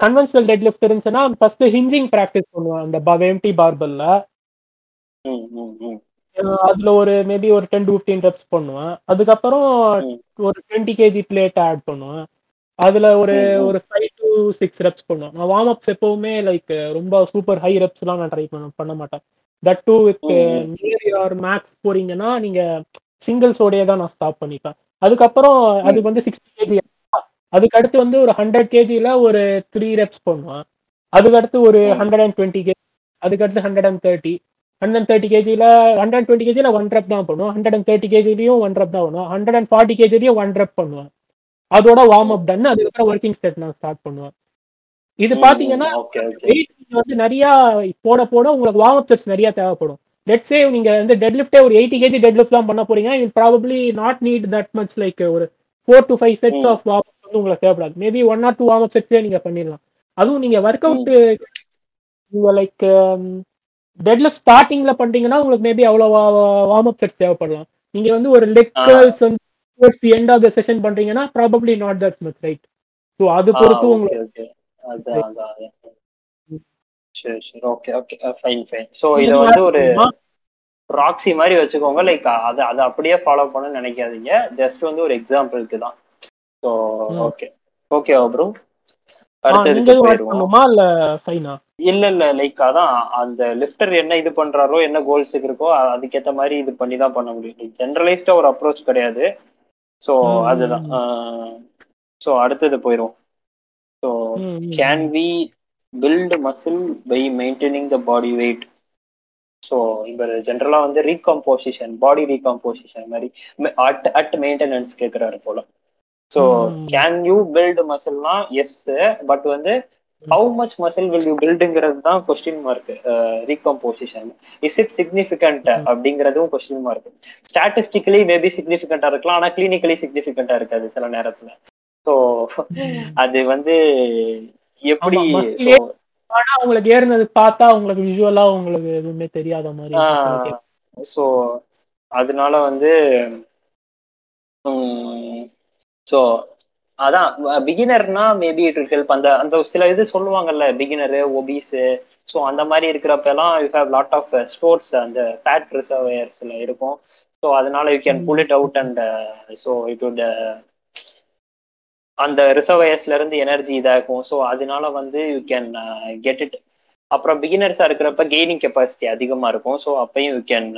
கன்வென்ஷனல் டெட் லிஃப்ட் இருந்துச்சுன்னா ஃபர்ஸ்ட் ஹிஞ்சிங் ப்ராக்டிஸ் பண்ணுவேன். அந்த எம்டி பார்பல்ல அதுல ஒரு மேபி ஒரு டென் டு ஃபிஃப்டீன் ரெப்ஸ் பண்ணுவேன். அதுக்கப்புறம். ஒரு டுவெண்ட்டி கேஜி பிளேட் ஆட் பண்ணுவேன். அதுல ஒரு. ஒரு ஃபைவ் டு சிக்ஸ் ரெப்ஸ் பண்ணுவேன். நான் வார்ம் அப்ஸ் எப்பவுமே லைக் ரொம்ப சூப்பர் ஹை ரெப்ஸ்லாம் நான் ட்ரை பண்ண பண்ண மாட்டேன். That too with near your max போறீங்கன்னா நீங்க சிங்கிள்ஸோடயே தான் நான் ஸ்டாப் பண்ணிப்பேன். அதுக்கப்புறம் அது வந்து சிக்ஸ்டி கேஜி அதுக்கு அடுத்து வந்து ஒரு ஹண்ட்ரட் கேஜில ஒரு த்ரீ ரெப்ஸ் பண்ணுவேன். அதுக்கு அடுத்து ஒரு. ஹண்ட்ரட் அண்ட் டுவெண்ட்டி கேஜி அதுக்கு அடுத்து hundred and thirty hundred and thirty கேஜில hundred and twenty கேஜில ஒன் ரெப் தான் பண்ணுவோம் ஹண்ட்ரட் அண்ட் தேர்ட்டி கேஜிலையும் ஒன் ரெப் தான் பண்ணுவோம் ஹண்ட்ரட் அண்ட் ஃபார்ட்டி கேஜிலையும் ஒன் ரெப் பண்ணுவேன். அதோட வார்ம் அப் டன் அதுக்கப்புறம் ஒர்க்கிங் ஸ்டெட் நான் ஸ்டார்ட் பண்ணுவேன். இது பாத்தீங்கன்னா வெயிட் வந்து நிறைய போட போட உங்களுக்கு வார்ம் அப் செட்ஸ் நிறைய தேவைப்படும். லெட்ஸ் சே நீங்க வந்து டெட் லிஃப்டே ஒரு எயிட்டி கேஜி டெட் லிஃப்ட் தான் பண்ண போறீங்க இல் probably not need that much like ஒரு four to five sets. Of warm வந்து உங்களுக்கு தேவைப்படாது. Maybe one or two warm up செட்ஸே நீங்க பண்ணிடலாம். அதுவும் நீங்க ஒர்க் அவுட் நீங்க லைக் டெட் லிஃப்ட் ஸ்டார்டிங்ல பண்றீங்கன்னா உங்களுக்கு மேபி அவ்வளோ வார்ம் அப் செட்ஸ் தேவைப்படலாம். நீங்க வந்து ஒரு லெக் ஆ. கர்ல்ஸ் வந்து towards the end of the session பண்றீங்கன்னா probably not that much right so அது பொறுத்து உங்களுக்கு ஓகே ஓகே அதான் அதான் அதான். சரி சரி. Okay okay fine fine so இதை வந்து ஒரு? ப்ராக்ஸி மாதிரி வச்சுக்கோங்க. லைக் அதை அதை அப்படியே ஃபாலோ பண்ண நினைக்காதீங்க. ஜஸ்ட் வந்து ஒரு எக்ஸாம்பிளுக்கு தான். ஸோ. ஓகே ஓகே ப்ரோ இல்ல இல்ல லைக் அதான் அந்த லிஃப்டர் என்ன இது பண்றாரோ என்ன கோல்ஸுக்கு இருக்கோ அதுக்கேத்த மாதிரி இது பண்ணி தான் பண்ண முடியும். ஜென்ரலைஸ்டா ஒரு அப்ரோச் கிடையாது. ஸோ அதுதான். ஸோ அடுத்தது போயிடும் so can we build muscle by maintaining the body weight so இப்போ ஜென்ரலாக வந்து ரீகம்போசிஷன் பாடி ரீகம்போசிஷன் மாதிரி அட் அட் மெயின்டெனன்ஸ் கேட்குறாரு போல. ஸோ. கேன் யூ பில்ட் மசில்னா எஸ் பட் வந்து how much muscle will you பில்டுங்கிறது தான் question mark recomposition is it significant அப்படிங்கிறதும் கொஸ்டின் மார்க் ஸ்டாட்டிஸ்டிக்கலி மேபி சிக்னிஃபிகண்டா இருக்கலாம். ஆனா கிளினிக்கலி சிக்னிஃபிகண்டா இருக்காது சில நேரத்துல. ஸோ அது வந்து எப்படி ஆனா உங்களுக்கு ஏறினது பார்த்தா உங்களுக்கு விஷுவலா உங்களுக்கு எதுவுமே தெரியாத மாதிரி. ஸோ அதனால வந்து ஸோ அதான் பிகினர்னா மேபி இட் வில் ஹெல்ப் அந்த அந்த சில இது சொல்லுவாங்கல்ல பிகினரு ஒபீஸு ஸோ அந்த மாதிரி இருக்கிறப்ப எல்லாம் you have lot of stores அந்த ஃபேட் ரிசர்வயர்ஸ்ல இருக்கும். ஸோ அதனால you can pull it out and so it would அந்த ரிசர்வயர்ஸ்ல இருந்து எனர்ஜி இதாகும். ஸோ அதனால வந்து யூ கேன் கெட் இட் அப்புறம் பிகினர்ஸா இருக்கிறப்ப கெய்னிங் கெப்பாசிட்டி அதிகமா இருக்கும். ஸோ அப்பையும் you can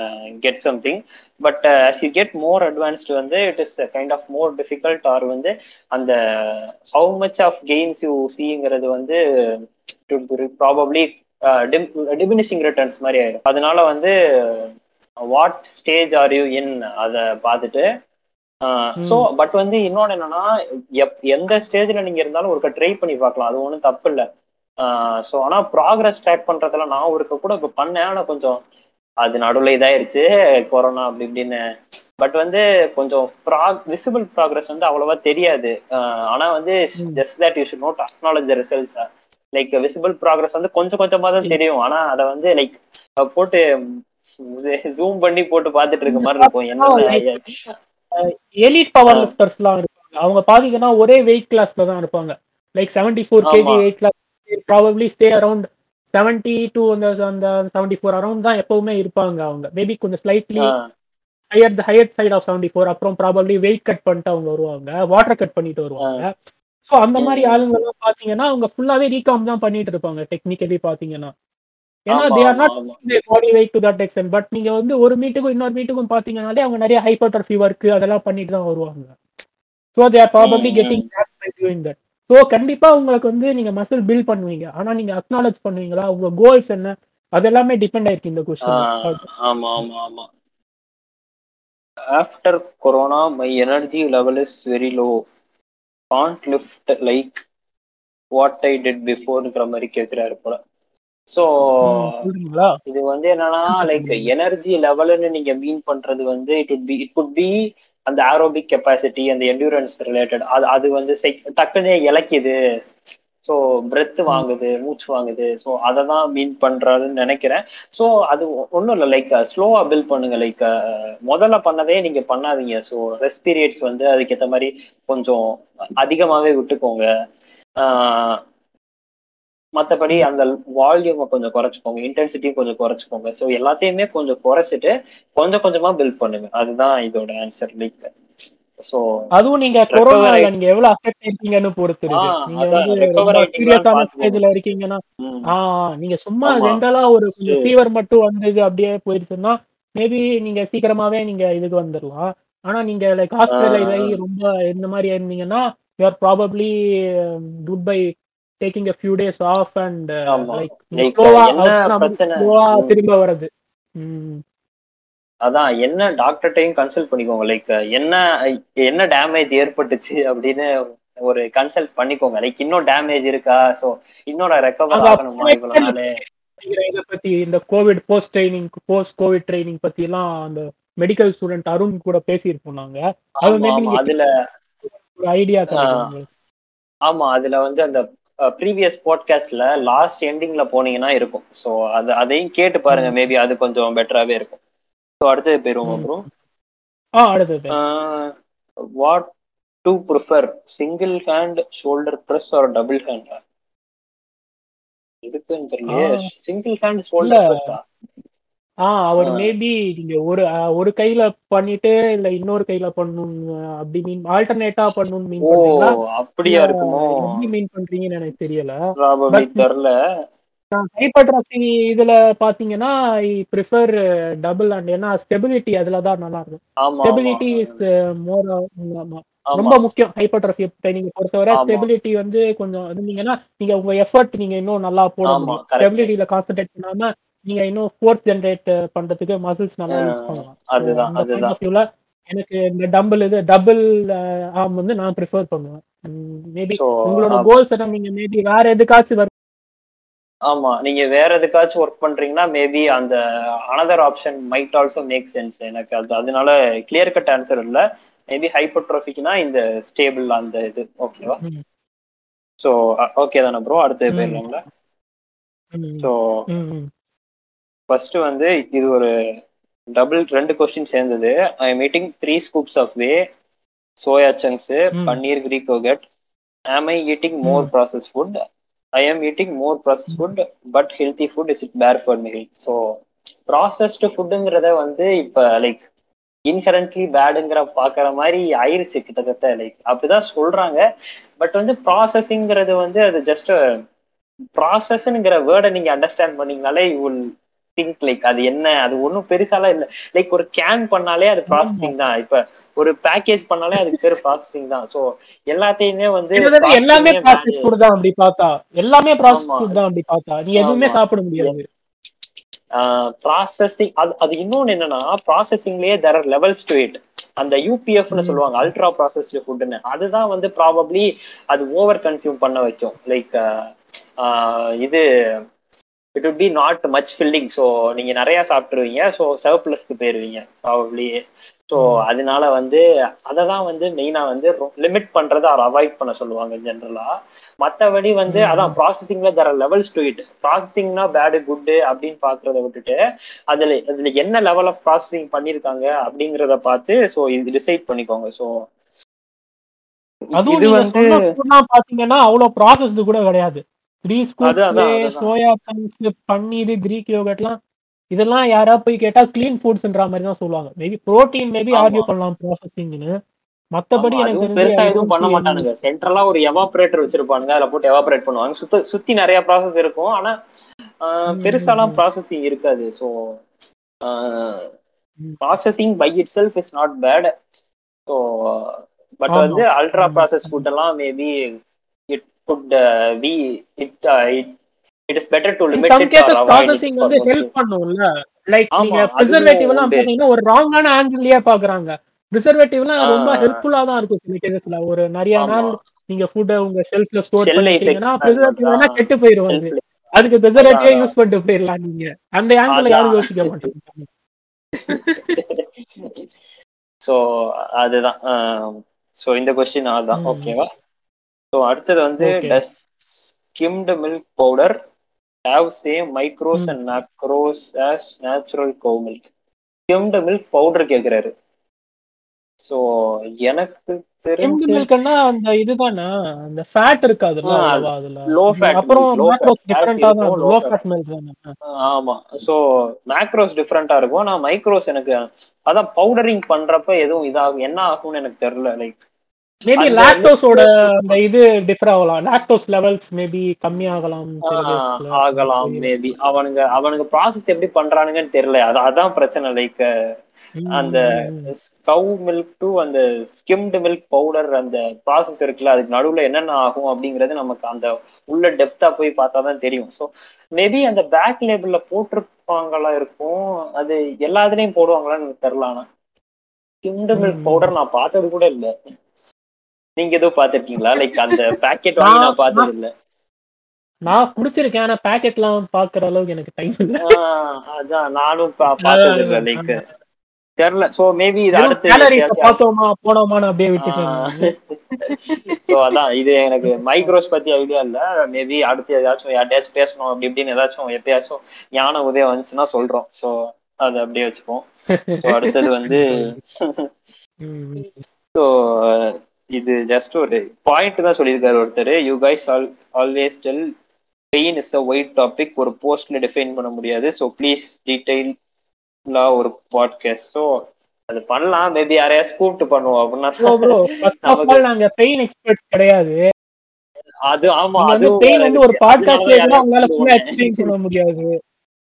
get something but as you get more advanced வந்து it is kind of more difficult or வந்து அந்த how much of gains you சீங்கிறது வந்து ப்ராபப்ளி டிமினிஷிங் ரிட்டர்ன்ஸ் மாதிரி ஆயிடும் அதனால வந்து what stage are you in அதை பார்த்துட்டு ஸோ பட் வந்து இன்னொன்று என்னன்னா எந்த ஸ்டேஜில் நீங்கள் இருந்தாலும் ஒருக்க ட்ரை பண்ணி பார்க்கலாம். அது ஒன்றும் தப்பு இல்லை. ஸோ ஆனால் ப்ராக்ரஸ் ட்ராக் பண்ணுறதுல நான் ஒருக்க கூட இப்போ பண்ணேன். ஆனால் கொஞ்சம் அது நடுவில் இதாயிருச்சு கொரோனா அப்படி இப்படின்னு. பட் வந்து கொஞ்சம் ப்ராக் விசிபிள் ப்ராக்ரஸ் வந்து அவ்வளோவா தெரியாது. ஆனால் வந்து just that you should note acknowledge results like visible progress வந்து கொஞ்சம் கொஞ்சமாக தான் தெரியும். ஆனால் அதை வந்து லைக் போட்டு ஜூம் பண்ணி போட்டு பார்த்துட்டு இருக்க மாதிரி இருக்கும். என்ன எலிட் பவர் லிஃப்டர்ஸ்லாம் இருப்பாங்க. அவங்க பாத்தீங்கன்னா ஒரே வெயிட் கிளாஸ்ல தான் இருப்பாங்க. Like seventy four kg weight class probably stay around seventy two அந்த அந்த செவன்டி ஃபோர் அரௌண்ட் தான் எப்பவுமே இருப்பாங்க அவங்க. மேபி கொஞ்சம் slightly higher the higher side of seventy four அப்புறம் ப்ராபப்ளி வெயிட் கட் பண்ணிட்டு அவங்க வருவாங்க. வாட்டர் கட் பண்ணிட்டு வருவாங்க. ஸோ அந்த மாதிரி ஆளுங்க எல்லாம் பாத்தீங்கன்னா அவங்க ஃபுல்லாவே ரீகாம் தான் பண்ணிட்டு இருப்பாங்க டெக்னிக்கலி பாத்தீங்கன்னா. ஏன்னா they are not body weight to that extent but நீங்க வந்து ஒரு மீட்டுக்கும் இன்னொரு மீட்டுக்கும் பாத்தீங்கன்னாலே அவங்க நிறைய ஹைப்பர்ட்ரஃபி ஒர்க் அதெல்லாம் பண்ணிட்டு தான் வருவாங்க. So they are probably getting doing that so கண்டிப்பா உங்களுக்கு வந்து நீங்க மசில் பில்ட் பண்ணுவீங்க. ஆனா நீங்க அக்னாலஜ் பண்ணுவீங்களா? உங்க கோல்ஸ் என்ன? அது எல்லாமே டிபெண்ட் ஆயிருக்கு இந்த கொஸ்டின் ஆமா ஆமா ஆமா. After corona my energy level is very low can't lift like what I did பிஃபோர்ங்கிற மாதிரி கேட்குறாரு போல. சொல்றீங்களா இது வந்து என்னன்னா லைக் எனர்ஜி லெவல்னு நீங்க மீன் பண்றது வந்து it would be it could be அந்த ஆரோபிக் கெப்பாசிட்டி அந்த என்டூரன்ஸ் ரிலேட்டட் அது அது வந்து டக்குனே இலக்கிது ஸோ பிரெத் வாங்குது மூச்சு வாங்குது. ஸோ அதை தான் மீன் பண்றாருன்னு நினைக்கிறேன். ஸோ அது ஒன்றும் இல்லை. லைக் ஸ்லோவா பில்ட் பண்ணுங்க. லைக் முதல்ல பண்ணதே நீங்க பண்ணாதீங்க. ஸோ ரெஸ்ட் பீரியட்ஸ் வந்து அதுக்கேற்ற மாதிரி கொஞ்சம் அதிகமாகவே விட்டுக்கோங்க. மற்றபடி அந்த வால்யூமை கொஞ்சம் குறைச்சிக்கோங்க இன்டென்சிட்டியும் கொஞ்சம் குறைச்சிக்கோங்க. ஸோ எல்லாத்தையுமே கொஞ்சம் குறைச்சிட்டு கொஞ்சம் கொஞ்சமா பில்ட் பண்ணுங்க. அதுதான் இதோட ஆன்சர் லைக் ஸோ அதுவும் நீங்க கொரோனால நீங்க எவ்வளவு அஃபெக்ட் இருக்கீங்கன்னு பொறுத்து நீங்க இருக்கீங்கன்னா நீங்க சும்மா ஜென்ரலா ஒரு கொஞ்சம் ஃபீவர் மட்டும் வந்தது அப்படியே போயிருச்சுன்னா மேபி நீங்க சீக்கிரமாவே நீங்க இதுக்கு வந்துடலாம். ஆனா நீங்க லைக் ஹாஸ்பிட்டலைஸ் ஆகி ரொம்ப இந்த மாதிரி இருந்தீங்கன்னா you are probably good by taking a few days off and uh, like ஸ்லோவா திரும்ப வரது அதான் என்ன டாக்டர்ட்டையும் கன்சல்ட் பண்ணிக்கோங்க. லைக் என்ன என்ன டேமேஜ் ஏற்பட்டுச்சு அப்படின்னு ஒரு கன்சல்ட் பண்ணிக்கோங்க. லைக் இன்னும் டேமேஜ் இருக்கா? சோ இன்னொரு ரெக்கவர் ஆகணுமா இவ்வளவு நாள்? இத பத்தி இந்த covid post training post covid training பத்தி எல்லாம் அந்த மெடிக்கல் ஸ்டூடெண்ட் அருண் கூட பேசியிருப்போம் நாங்க. அது அதுல ஒரு ஐடியா ஆமா அதுல வந்து அந்த ப்ரீவியஸ் பாட்காஸ்ட்ல லாஸ்ட் எண்டிங்ல போனீங்கன்னா இருக்கும். ஸோ அது அதையும் கேட்டு பாருங்க. மேபி அது கொஞ்சம் பெட்டராகவே இருக்கும். ஸோ அடுத்தது போயிருவோம் அப்புறம். ஆ அடுத்தது what do prefer single hand shoulder press or double hand இதுக்குன்னு தெரியலையே. சிங்கிள் ஹேண்ட் ஷோல்டர் ப்ரெஸ்ஸா ஆ அவர் மேபி நீங்க ஒரு ஒரு கையில பண்ணிட்டு இல்ல இன்னொரு கையில பண்ணணும் அப்படி மீன் ஆல்டர்னேட்டா பண்ணணும் மீன் அப்படியா இருக்குமோ? எப்படி மீன் பண்றீங்கன்னு எனக்கு தெரியல. தெரியல ஹைப்பர்ட்ராஃபி இதுல பாத்தீங்கன்னா ஐ ப்ரிஃபர் டபுள் ஹேண்ட் ஏன்னா ஸ்டெபிலிட்டி அதுல தான் நல்லா இருக்கும். ஸ்டெபிலிட்டி இஸ் மோர் ரொம்ப முக்கியம் ஹைப்பர்ட்ராஃபி ட்ரைனிங் பொறுத்தவரை ஸ்டெபிலிட்டி வந்து கொஞ்சம் இருந்தீங்கன்னா நீங்க உங்க எஃபர்ட் நீங்க இன்னும் நல்லா போட முடியும். ஸ்டெபிலிட்டியில கான்சென்ட்ரேட் பண்ணாம நீங்க இன்னும் ஃபோர்ஸ் ஜென்ரேட் பண்றதுக்கு மசில்ஸ் நல்லா யூஸ் பண்ணலாம். அதுதான் அதுதான். எனக்கு இந்த டம்பிள் இது டபுள் ஆர்ம் வந்து நான் ப்ரிஃபர் பண்ணுவேன். மேபி உங்களோட கோல்ஸ் நீங்க மேபி வேற எதுக்காச்சும் ஆமா நீங்க வேற எதுக்காச்சும் ஒர்க் பண்றீங்கன்னா மேபி அந்த another option might also make sense எனக்கு. அது அதனால கிளியர் கட் ஆன்சர் இல்ல. மேபி ஹைப்பர்ட்ரோஃபிக்னா இந்த ஸ்டேபிள் அந்த இது ஓகேவா ஸோ ஓகே தானே ப்ரோ அடுத்து போயிடலாங்களா ஸோ ஃபர்ஸ்ட் வந்து இது ஒரு டபுள் ரெண்டு கொஸ்டின் சேர்ந்தது. I am meeting three scoops of whey soya chunks paneer Greek yogurt am I eating more process food I am eating more process food but healthy food is it fair for me so processed ஃபுட்டுங்கிறத வந்து இப்போ like இன்ஹரண்ட்லி பேடுங்கிற பாக்குற மாதிரி ஆயிருச்சு கிட்டத்தட்ட like அப்படிதான் சொல்றாங்க. But வந்து ப்ராசஸிங்கிறது வந்து அது ஜஸ்ட் ப்ராசஸ்ங்கிற வேர்டை நீங்க அண்டர்ஸ்டாண்ட் பண்ணீங்கனாலே யூ வில் திங்க் லைக் அது என்ன? அது ஒன்றும் பெருசாலாம் இல்லை. லைக் ஒரு கேன் பண்ணாலே அது ப்ராசஸிங் தான். இப்ப ஒரு பேக்கேஜ் பண்ணாலே அதுக்கு பேர் ப்ராசஸிங் தான். ஸோ எல்லாத்தையுமே வந்து எல்லாமே ப்ராசஸ் ஃபுட் தான் அப்படி பார்த்தா? எல்லாமே ப்ராசஸ் ஃபுட் தான் அப்படி பார்த்தா? நீ எதுவுமே சாப்பிட முடியாது. ப்ராசஸிங் அது அது இன்னொன்னு என்னன்னா ப்ராசஸிங்லயே there are levels to it அந்த யூபிஎஃப்னு சொல்லுவாங்க அல்ட்ரா ப்ராசஸ்டு ஃபுட்னு அதுதான் வந்து ப்ராபப்ளி அது ஓவர் கன்சியூம் பண்ண வைக்கும். லைக் இது it would be not much filling so நீங்க நிறைய சாப்பிட்டுருவீங்க. ஸோ சர்ப்ளஸ்க்கு போயிருவீங்க ப்ராபப்ளி ஸோ அதனால வந்து அதை தான் வந்து மெயினா வந்து லிமிட் பண்றதை அவர் அவாய்ட் பண்ண சொல்லுவாங்க ஜென்ரலா மற்றபடி வந்து அதான் ப்ராசஸிங்ல தர லெவல்ஸ் டு இட் ப்ராசஸிங்னா பேடு குட்டு அப்படின்னு பாக்குறத விட்டுட்டு அதுல அதுல என்ன லெவல் ஆஃப் ப்ராசஸிங் பண்ணிருக்காங்க அப்படிங்கறத பார்த்து ஸோ இது டிசைட் பண்ணிக்கோங்க. ஸோ அதுவும் பாத்தீங்கன்னா அவ்வளவு ப்ராசஸ்டு கூட கிடையாது. Three soya chunks paneer Greek யோகட்லாம் இதெல்லாம் யாரா போய் கேட்டா கிளீன் ஃபுட்ஸ்ன்ற மாதிரி தான் சொல்லுவாங்க. மேபி புரோட்டீன் மேபி ஆர்கியூ பண்ணலாம் ப்ராசஸிங்னு மத்தபடி எனக்கு பெருசா எதுவும் பண்ண மாட்டானுங்க. சென்ட்ரலா ஒரு எவாபரேட்டர் வச்சிருப்பானுங்க. அதுல போட்டு எவாபரேட் பண்ணுவாங்க. சுத்த சுத்தி நிறைய ப்ராசஸ் இருக்கும். ஆனா பெருசாலாம் ப்ராசஸிங் இருக்காது. So processing by itself is not bad so but வந்து அல்ட்ரா ப்ராசஸ் ஃபுட் எல்லாம் maybe be it it it is better to limit some cases processing வந்து ஹெல்ப் பண்ணும்ல. லைக் நீங்க ப்ரிசர்வேட்டிவ் எல்லாம் பாத்தீங்கன்னா ஒரு ராங்கான ஆங்கிள்லயே பாக்குறாங்க ப்ரிசர்வேட்டிவ்லாம் ரொம்ப ஹெல்ப்ஃபுல்லா தான் இருக்கும் சில கேசஸ்ல ஒரு நிறைய நாள் நீங்க ஃபுட் உங்க ஷெல்ஃப்ல ஸ்டோர் பண்ணிட்டீங்கன்னா ப்ரிசர்வேட்டிவ் வேணா கெட்டு போயிடும் அது அதுக்கு அதான். யூஸ் பண்ணிட்டு போயிடலாம் நீங்க. அந்த ஆங்கிள் யாரும். யோசிக்க மாட்டாங்க சோ அதுதான். சோ இந்த கொஸ்டின் அதான். ஓகேவா சோ அடுத்தது வந்து. Does skimmed milk powder have same micros. And macros as natural cow milk skimmed milk powder கேக்குறாரு. சோ எனக்கு தெரிஞ்சு மில்க்னா அந்த இதுதானே? அந்த ஃபேட் இருக்காதுல்ல அதுல. low fat அப்புறம் மேக்ரோஸ். டிஃபரெண்டா தான் லோ ஃபேட் மில்க் தானே? ஆமா. சோ மேக்ரோஸ் டிஃப்ரெண்டா இருக்கும். நான் மைக்ரோஸ் எனக்கு அதான் பவுடரிங் பண்றப்ப எதுவும் இதாகும். என்ன ஆகும்னு எனக்கு தெரியல. லைக் மேபி லாக்டோஸோட அந்த இது டிஃபர் ஆகலாம். லாக்டோஸ் லெவல்ஸ் மேபி கம்மி ஆகலாம். ஆகலாம் மேபி அவனுங்க அவனுங்க ப்ராசஸ் எப்படி பண்றானுங்கன்னு தெரியல. அது அதான் பிரச்சனை. லைக் அந்த கவ் மில்க் டு அந்த ஸ்கிம்டு மில்க் பவுடர் அந்த ப்ராசஸ் இருக்குல்ல அதுக்கு நடுவுல என்னென்ன ஆகும் அப்படிங்கிறது நமக்கு அந்த உள்ள டெப்தா போய் பார்த்தா தான் தெரியும். ஸோ மேபி அந்த பேக் லேபிள்ல போட்டிருப்பாங்களா இருக்கும். அது எல்லா இதுலயும் போடுவாங்களான்னு எனக்கு தெரியல ஆனா. Skimmed milk. பவுடர் நான் பார்த்தது கூட இல்ல. நீங்க எதுவும் பார்த்திருக்கீங்களா? லைக் அந்த பேக்கெட் வாங்கி நான் பார்த்தது இல்ல நான் குடிச்சிருக்கேன் ஆனா பாக்கெட்லாம் பாக்குற அளவுக்கு எனக்கு டைம் இல்ல. அதான் நானும் பார்த்தது இல்ல லைக் தெரியல சோ மேபி இது அடுத்து பார்த்தோமா போனோமான்னு அப்படியே விட்டுட்டேன் சோ அதான் இது எனக்கு மைக்ரோஸ் பத்தி ஐடியா இல்ல. மேபி அடுத்து ஏதாச்சும் யார்ட்டையாச்சும் பேசணும் அப்படி இப்படின்னு ஏதாச்சும் எப்பயாச்சும் ஞான உதயம் வந்துச்சுன்னா சொல்றோம். சோ அது அப்படியே வச்சுப்போம். அடுத்தது வந்து. ஸோ இது ஜஸ்ட் ஒரு பாயிண்ட் தான் சொல்லியிருக்காரு ஒருத்தர். You guys all always tell pain is a wide topic ஒரு போஸ்ட்ல டிஃபைன் பண்ண முடியாது. ஸோ ப்ளீஸ் டீடைல்லா ஒரு பாட்காஸ்ட் ஸோ அது பண்ணலாம். மேபி யாரையாச்சும் கூப்பிட்டு பண்ணுவோம் அப்படின்னா நாங்க பெயின் எக்ஸ்பர்ட்ஸ் கிடையாது. அது ஆமா அது பெயின் வந்து ஒரு பாட்காஸ்ட்ல கூட உங்களால ஃபுல்லா எக்ஸ்பிளைன் பண்ண முடியாது.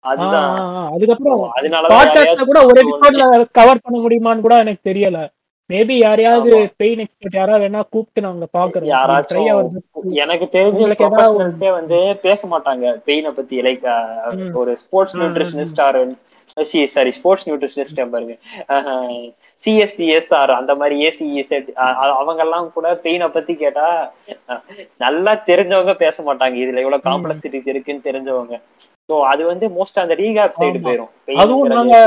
அதுதான். அதுக்கப்புறம் அதனால பாட்காஸ்ட்ல கூட ஒரு எபிசோட்ல கவர் பண்ண முடியுமான்னு கூட எனக்கு தெரியல. மேபி யாரையாவது. பெயின் எக்ஸ்பர்ட் யாராவது வேணா கூப்பிட்டு நாங்க பாக்குறோம் யாராச்சும் எனக்கு தெரிஞ்ச வந்து பேச மாட்டாங்க பெயினை பத்தி. லைக். ஒரு sports nutritionist or. Sorry sports nutritionist பாருங்க. சிஎஸ்சிஎஸ்ஆர் அந்த மாதிரி ஏசிஇசெட் அவங்க எல்லாம் கூட பெயினை பத்தி கேட்டா நல்லா தெரிஞ்சவங்க பேச மாட்டாங்க. இதுல எவ்வளவு. காம்ப்ளெக்சிட்டிஸ் இருக்குன்னு தெரிஞ்சவங்க. சோ அது வந்து மோஸ்ட் அந்த ரீகாப் சைடு ஆமா. போயிரும். அதுவும் நாங்க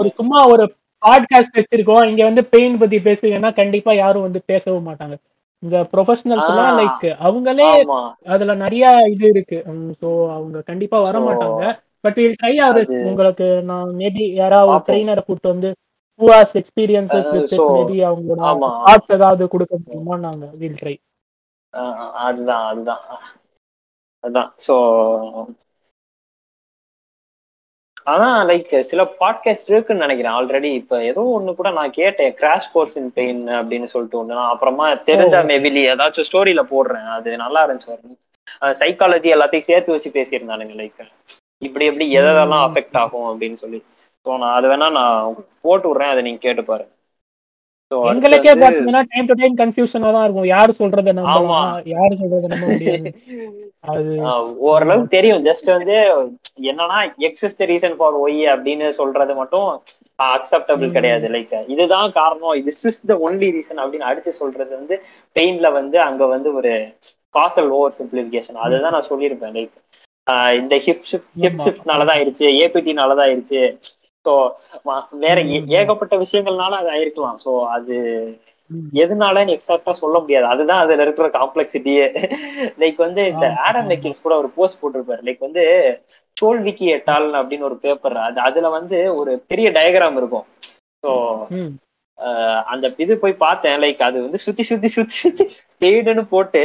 ஒரு சும்மா ஒரு பாட்காஸ்ட் வச்சிருக்கோம். இங்க வந்து பெயின் பத்தி பேசுங்கன்னா கண்டிப்பா யாரும் வந்து பேசவும் மாட்டாங்க. இந்த ப்ரொஃபஷனல்ஸ் எல்லாம். லைக் அவங்களே அதுல நிறைய இது இருக்கு. சோ அவங்க கண்டிப்பா வர மாட்டாங்க பட் வில் ட்ரை அது- உங்களுக்கு நான் மேபி யாராவது. ட்ரெயினரை கூட்டு வந்து with it so, மேபி அவங்களோட ஆமா. தாட்ஸ் ஏதாவது கொடுக்க முடியுமா நாங்க? வில் ட்ரை அதுதான் அதுதான். அதான். சோ அதான் லைக் சில பாட்காஸ்ட் இருக்குன்னு நினைக்கிறேன். ஆல்ரெடி இப்ப ஏதோ ஒண்ணு கூட நான் கேட்டேன். கிராஷ் கோர்ஸ் இன் பெயின் அப்படின்னு சொல்லிட்டு ஒண்ணு நான் அப்புறமா தெரிஞ்சா ஓ. மேபி ஏதாச்சும் ஸ்டோரியில போடுறேன். அது நல்லா இருந்துச்சு சைக்காலஜி எல்லாத்தையும் சேர்த்து வச்சு பேசியிருந்தானுங்க லைக் இப்படி எப்படி எதெல்லாம். அஃபெக்ட் ஆகும் அப்படின்னு சொல்லி. ஸோ நான் அது வேணா நான் போட்டு விடுறேன். அதை நீங்க கேட்டு பாருங்க. எங்களுக்கே வந்து- பாத்தீங்கன்னா டைம் டு டைம் கன்ஃபியூஷனா தான் இருக்கும். யாரு சொல்றத. நம்பலாம் யாரு சொல்றத முடியாது அது ஓரளவுக்கு தெரியும். ஜஸ்ட் வந்து என்னன்னா X is the reason for why அப்படின்னு சொல்றது மட்டும் அக்செப்டபிள். கிடையாது. லைக் இதுதான் காரணம். இது இஸ் த ஒன்லி ரீசன் அப்படின்னு அடிச்சு சொல்றது வந்து பெயின்ல வந்து அங்க வந்து ஒரு காசல் ஓவர் சிம்பிளிபிகேஷன் அதுதான் நான் சொல்லியிருப்பேன். லைக் இந்த ஹிப் ஷிஃப்ட் ஹிப். ஷிஃப்ட்னாலதான் ஆயிருச்சு ஏபிடினாலதான் ஆயிருச்சு. ஸோ வேற. ஏகப்பட்ட விஷயங்கள்னால அது ஆயிருக்கலாம் ஸோ அது. எதனாலன்னு எக்ஸாக்டா சொல்ல முடியாது அதுதான் அதுல இருக்கிற காம்ப்ளெக்சிட்டியே லைக் வந்து இந்த ஆடம். மெக்கின்ஸ் கூட ஒரு போஸ்ட் போட்டிருப்பாரு லைக் வந்து சோல்விக்கி எட்டால் அப்படின்னு ஒரு பேப்பர் அது அதுல வந்து ஒரு பெரிய டயக்ராம் இருக்கும் ஸோ. அந்த இது போய் பார்த்தேன் லைக் அது வந்து சுத்தி சுத்தி சுத்தி சுத்தி பெய்டுன்னு போட்டு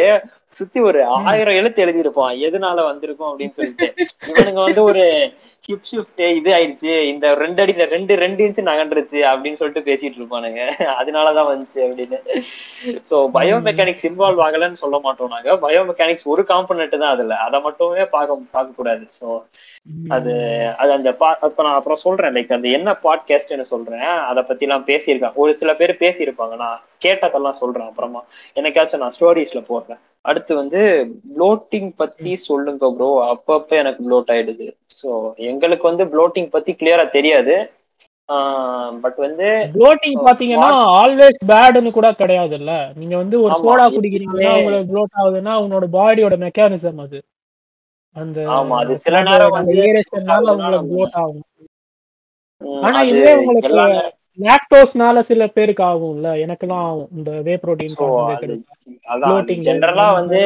சுத்தி ஒரு ஆயிரம் எழுத்து எழுதியிருப்பான். எதனால வந்திருக்கும் அப்படின்னு சொல்லிட்டு. இவனுங்க வந்து ஒரு ஹிப் ஷிஃப்ட் இது ஆயிடுச்சு. இந்த ரெண்டு அடி ரெண்டு ரெண்டு இன்ச்சு நகண்டுருச்சு அப்படின்னு சொல்லிட்டு பேசிட்டு இருப்பானுங்க. அதனாலதான் வந்துச்சு அப்படின்னு. சோ பயோ மெக்கானிக்ஸ் இன்வால்வ் ஆகலன்னு சொல்ல மாட்டோம் நாங்க. பயோ மெக்கானிக்ஸ் ஒரு காம்பனெண்ட் தான் அதுல. அதை மட்டுமே பார்க்க பார்க்க கூடாது சோ அது அது அந்த பா அப்ப நான் அப்புறம் சொல்றேன். லைக் அந்த என்ன பாட்காஸ்ட்னு சொல்றேன். அதை பத்தி எல்லாம் பேசியிருக்கேன் ஒரு சில பேர் பேசியிருப்பாங்க. நான் கேட்டதெல்லாம் சொல்றேன் அப்புறமா. எனக்காச்சும் நான் ஸ்டோரிஸ்ல போடுறேன். அடுத்து வந்து ப்ளோட்டிங் பத்தி சொல்லுங்க ப்ரோ அப்பப்ப எனக்கு ப்ளோட் ஆயிடுது. ஸோ எங்களுக்கு வந்து ப்ளோட்டிங் பத்தி கிளியரா தெரியாது. பட் வந்து ப்ளோட்டிங் பாத்தீங்கன்னா ஆல்வேஸ் பேடுன்னு கூட கிடையாதுல்ல. நீங்க வந்து ஒரு சோடா குடிக்கிறீங்கன்னா உங்களுக்கு ப்ளோட் ஆகுதுன்னா உங்களோட பாடியோட மெக்கானிசம் அது. அந்த ஆமா அது சில நேரம் வந்து உங்களுக்கு ப்ளோட் ஆகும். ஆனா இதுவே உங்களுக்கு லாக்டோஸ்னால சில பேருக்கு ஆகும்ல. எனக்கெல்லாம் ஆகும். இந்த வே புரோட்டீன் அதான். ஜென்ரலா வந்து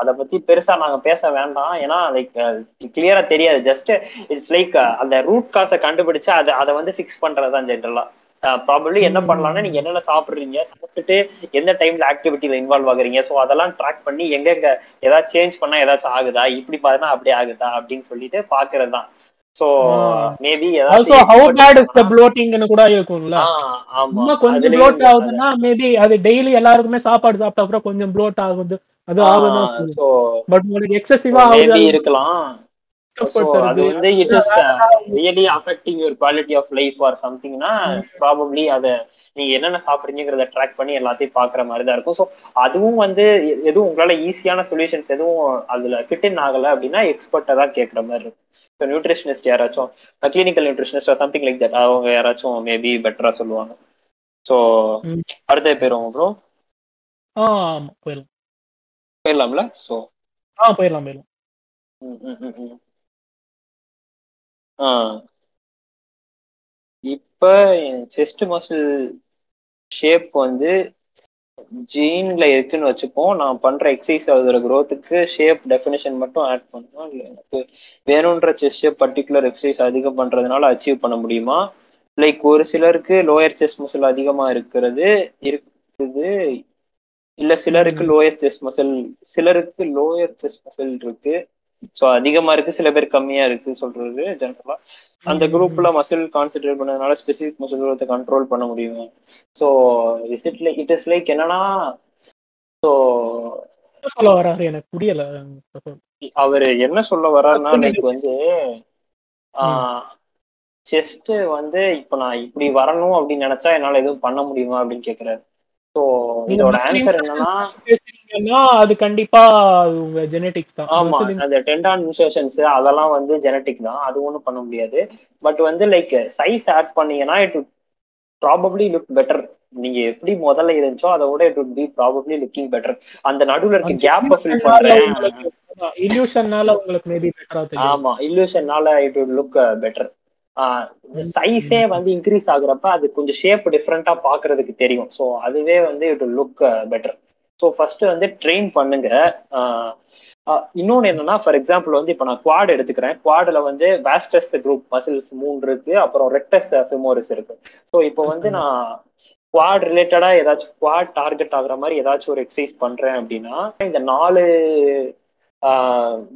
அத பத்தி பெருசா நாங்க பேச வேண்டாம். ஏன்னா லைக் கிளியரா தெரியாது. ஜஸ்ட் இட்ஸ் லைக் அந்த ரூட் காசை கண்டுபிடிச்சு அதை அதை வந்து ஃபிக்ஸ் பண்றதுதான் ஜென்ரலா ப்ராபப்ளி என்ன. பண்ணலாம்னா நீங்க என்னென்ன சாப்பிடுறீங்க சாப்பிட்டுட்டு எந்த டைம்ல ஆக்டிவிட்டியில இன்வால்வ் ஆகுறீங்க? ஸோ அதெல்லாம் ட்ராக் பண்ணி எங்கெங்க ஏதாச்சும் சேஞ்ச் பண்ணா ஏதாச்சும் ஆகுதா? இப்படி பார்த்தா அப்படி ஆகுதா? அப்படின்னு சொல்லிட்டு பாக்குறது தான் ஆ. Maybe also how bad is the ப்ளோட்டிங்னு கூட இருக்கும்ல? ஆமா. கொஞ்சம் ப்ளோட் ஆகுதுன்னா மேபி அது டெய்லி எல்லாருக்குமே சாப்பாடு சாப்பிட்ட அப்புறம் கொஞ்சம் ப்ளோட் ஆகுது. அது ஆகுதான் ஆ, so பட் உங்களுக்கு எக்ஸசிவா மேபி ஆகுது. இருக்கலாம். அது வந்து it is really affecting your quality of life or சம்திங்னா probably அதை நீங்க என்னென்ன சாப்பிடுறீங்கிறத ட்ராக் பண்ணி எல்லாத்தையும் பாக்குற மாதிரி தான் இருக்கும். ஸோ அதுவும் வந்து எதுவும் உங்களால ஈஸியான சொல்யூஷன்ஸ் எதுவும் அதுல ஃபிட் இன் ஆகல அப்படின்னா எக்ஸ்பர்ட்டை தான் கேட்குற மாதிரி இருக்கும். ஸோ நியூட்ரிஷனிஸ்ட் யாராச்சும் clinical nutritionist something like that அவங்க யாராச்சும் மேபி பெட்டரா சொல்லுவாங்க. ஸோ. அடுத்த போயிருவோம் ப்ரோ போயிடலாம். போயிடலாம்ல? ஸோ ஆ போயிடலாம் போயிடலாம். ஆ. இப்ப செஸ்ட் மசில் ஷேப் வந்து ஜீன்ல இருக்குன்னு வச்சுப்போம். நான் பண்ற எக்ஸசைஸ் அதோட growthக்கு ஷேப் டெஃபினேஷன் மட்டும் ஆட் பண்ணணும்? இல்லை எனக்கு வேணுன்ற செஸ்ட் ஷேப் பர்டிகுலர் எக்ஸசைஸ் அதிகம் பண்றதுனால அச்சீவ் பண்ண முடியுமா? லைக் ஒரு சிலருக்கு லோயர் செஸ்ட் மசில் அதிகமா இருக்கிறது இருக்குது. இல்ல சிலருக்கு ம். லோயர் செஸ்ட் மசில் சிலருக்கு லோயர் செஸ்ட் மசில் இருக்கு. ஸோ அதிகமா இருக்கு சில பேர் கம்மியா இருக்கு சொல்றது ஜென்ரலா அந்த குரூப்ல மசில் கான்சென்ட்ரேட் பண்ணதுனால ஸ்பெசிபிக் மசில் growth கண்ட்ரோல் பண்ண முடியும். So is it like it is like என்னன்னா ஸோ சொல்ல வராரு? எனக்கு புரியல. அவர் என்ன சொல்ல வர்றாருன்னா. லைக் வந்து செஸ்ட் வந்து இப்போ நான் இப்படி வரணும் அப்படின்னு நினைச்சா என்னால எதுவும் பண்ண முடியுமா அப்படின்னு கேக்குறாரு. ஸோ இதோட ஆன்சர் என்னன்னா பத்தி பேசுறீங்கன்னா அது கண்டிப்பா உங்க ஜெனெட்டிக்ஸ் தான். ஆமா அந்த டெண்டான் இன்சர்ஷன்ஸ் அதெல்லாம் வந்து ஜெனட்டிக் தான். அது ஒன்றும் பண்ண முடியாது. பட் வந்து லைக் சைஸ் ஆட் பண்ணீங்கன்னா இட் ப்ராபப்ளி லுக் பெட்டர் நீங்க எப்படி முதல்ல இருந்துச்சோ அதை விட it would be probably looking better அந்த நடுவுல இருக்க கேப்பை ஃபில் பண்றேன். illusionனால உங்களுக்கு மேபி பெட்டரா தெரியும். ஆமா இல்லூஷன்னால இட் would லுக் பெட்டர் சைஸே வந்து இன்க்ரீஸ் ஆகுறப்ப அது கொஞ்சம் ஷேப் டிஃப்ரெண்டா பாக்குறதுக்கு தெரியும். ஸோ அதுவே வந்து it look better so first வந்து ட்ரெயின் பண்ணுங்க. இன்னொன்னு என்னன்னா ஃபார் எக்ஸாம்பிள் வந்து இப்போ நான் குவாட் எடுத்துக்கிறேன். குவாட்ல வந்து வேஸ்டஸ் குரூப் மசில்ஸ் மூணு இருக்கு. அப்புறம் ரெக்டஸ் ஃபிமோரிஸ் இருக்கு. ஸோ இப்போ வந்து நான் குவாட் ரிலேட்டடா ஏதாச்சும் குவாட் டார்கெட் ஆகுற மாதிரி ஏதாச்சும் ஒரு எக்ஸசைஸ் பண்றேன் அப்படின்னா இந்த நாலு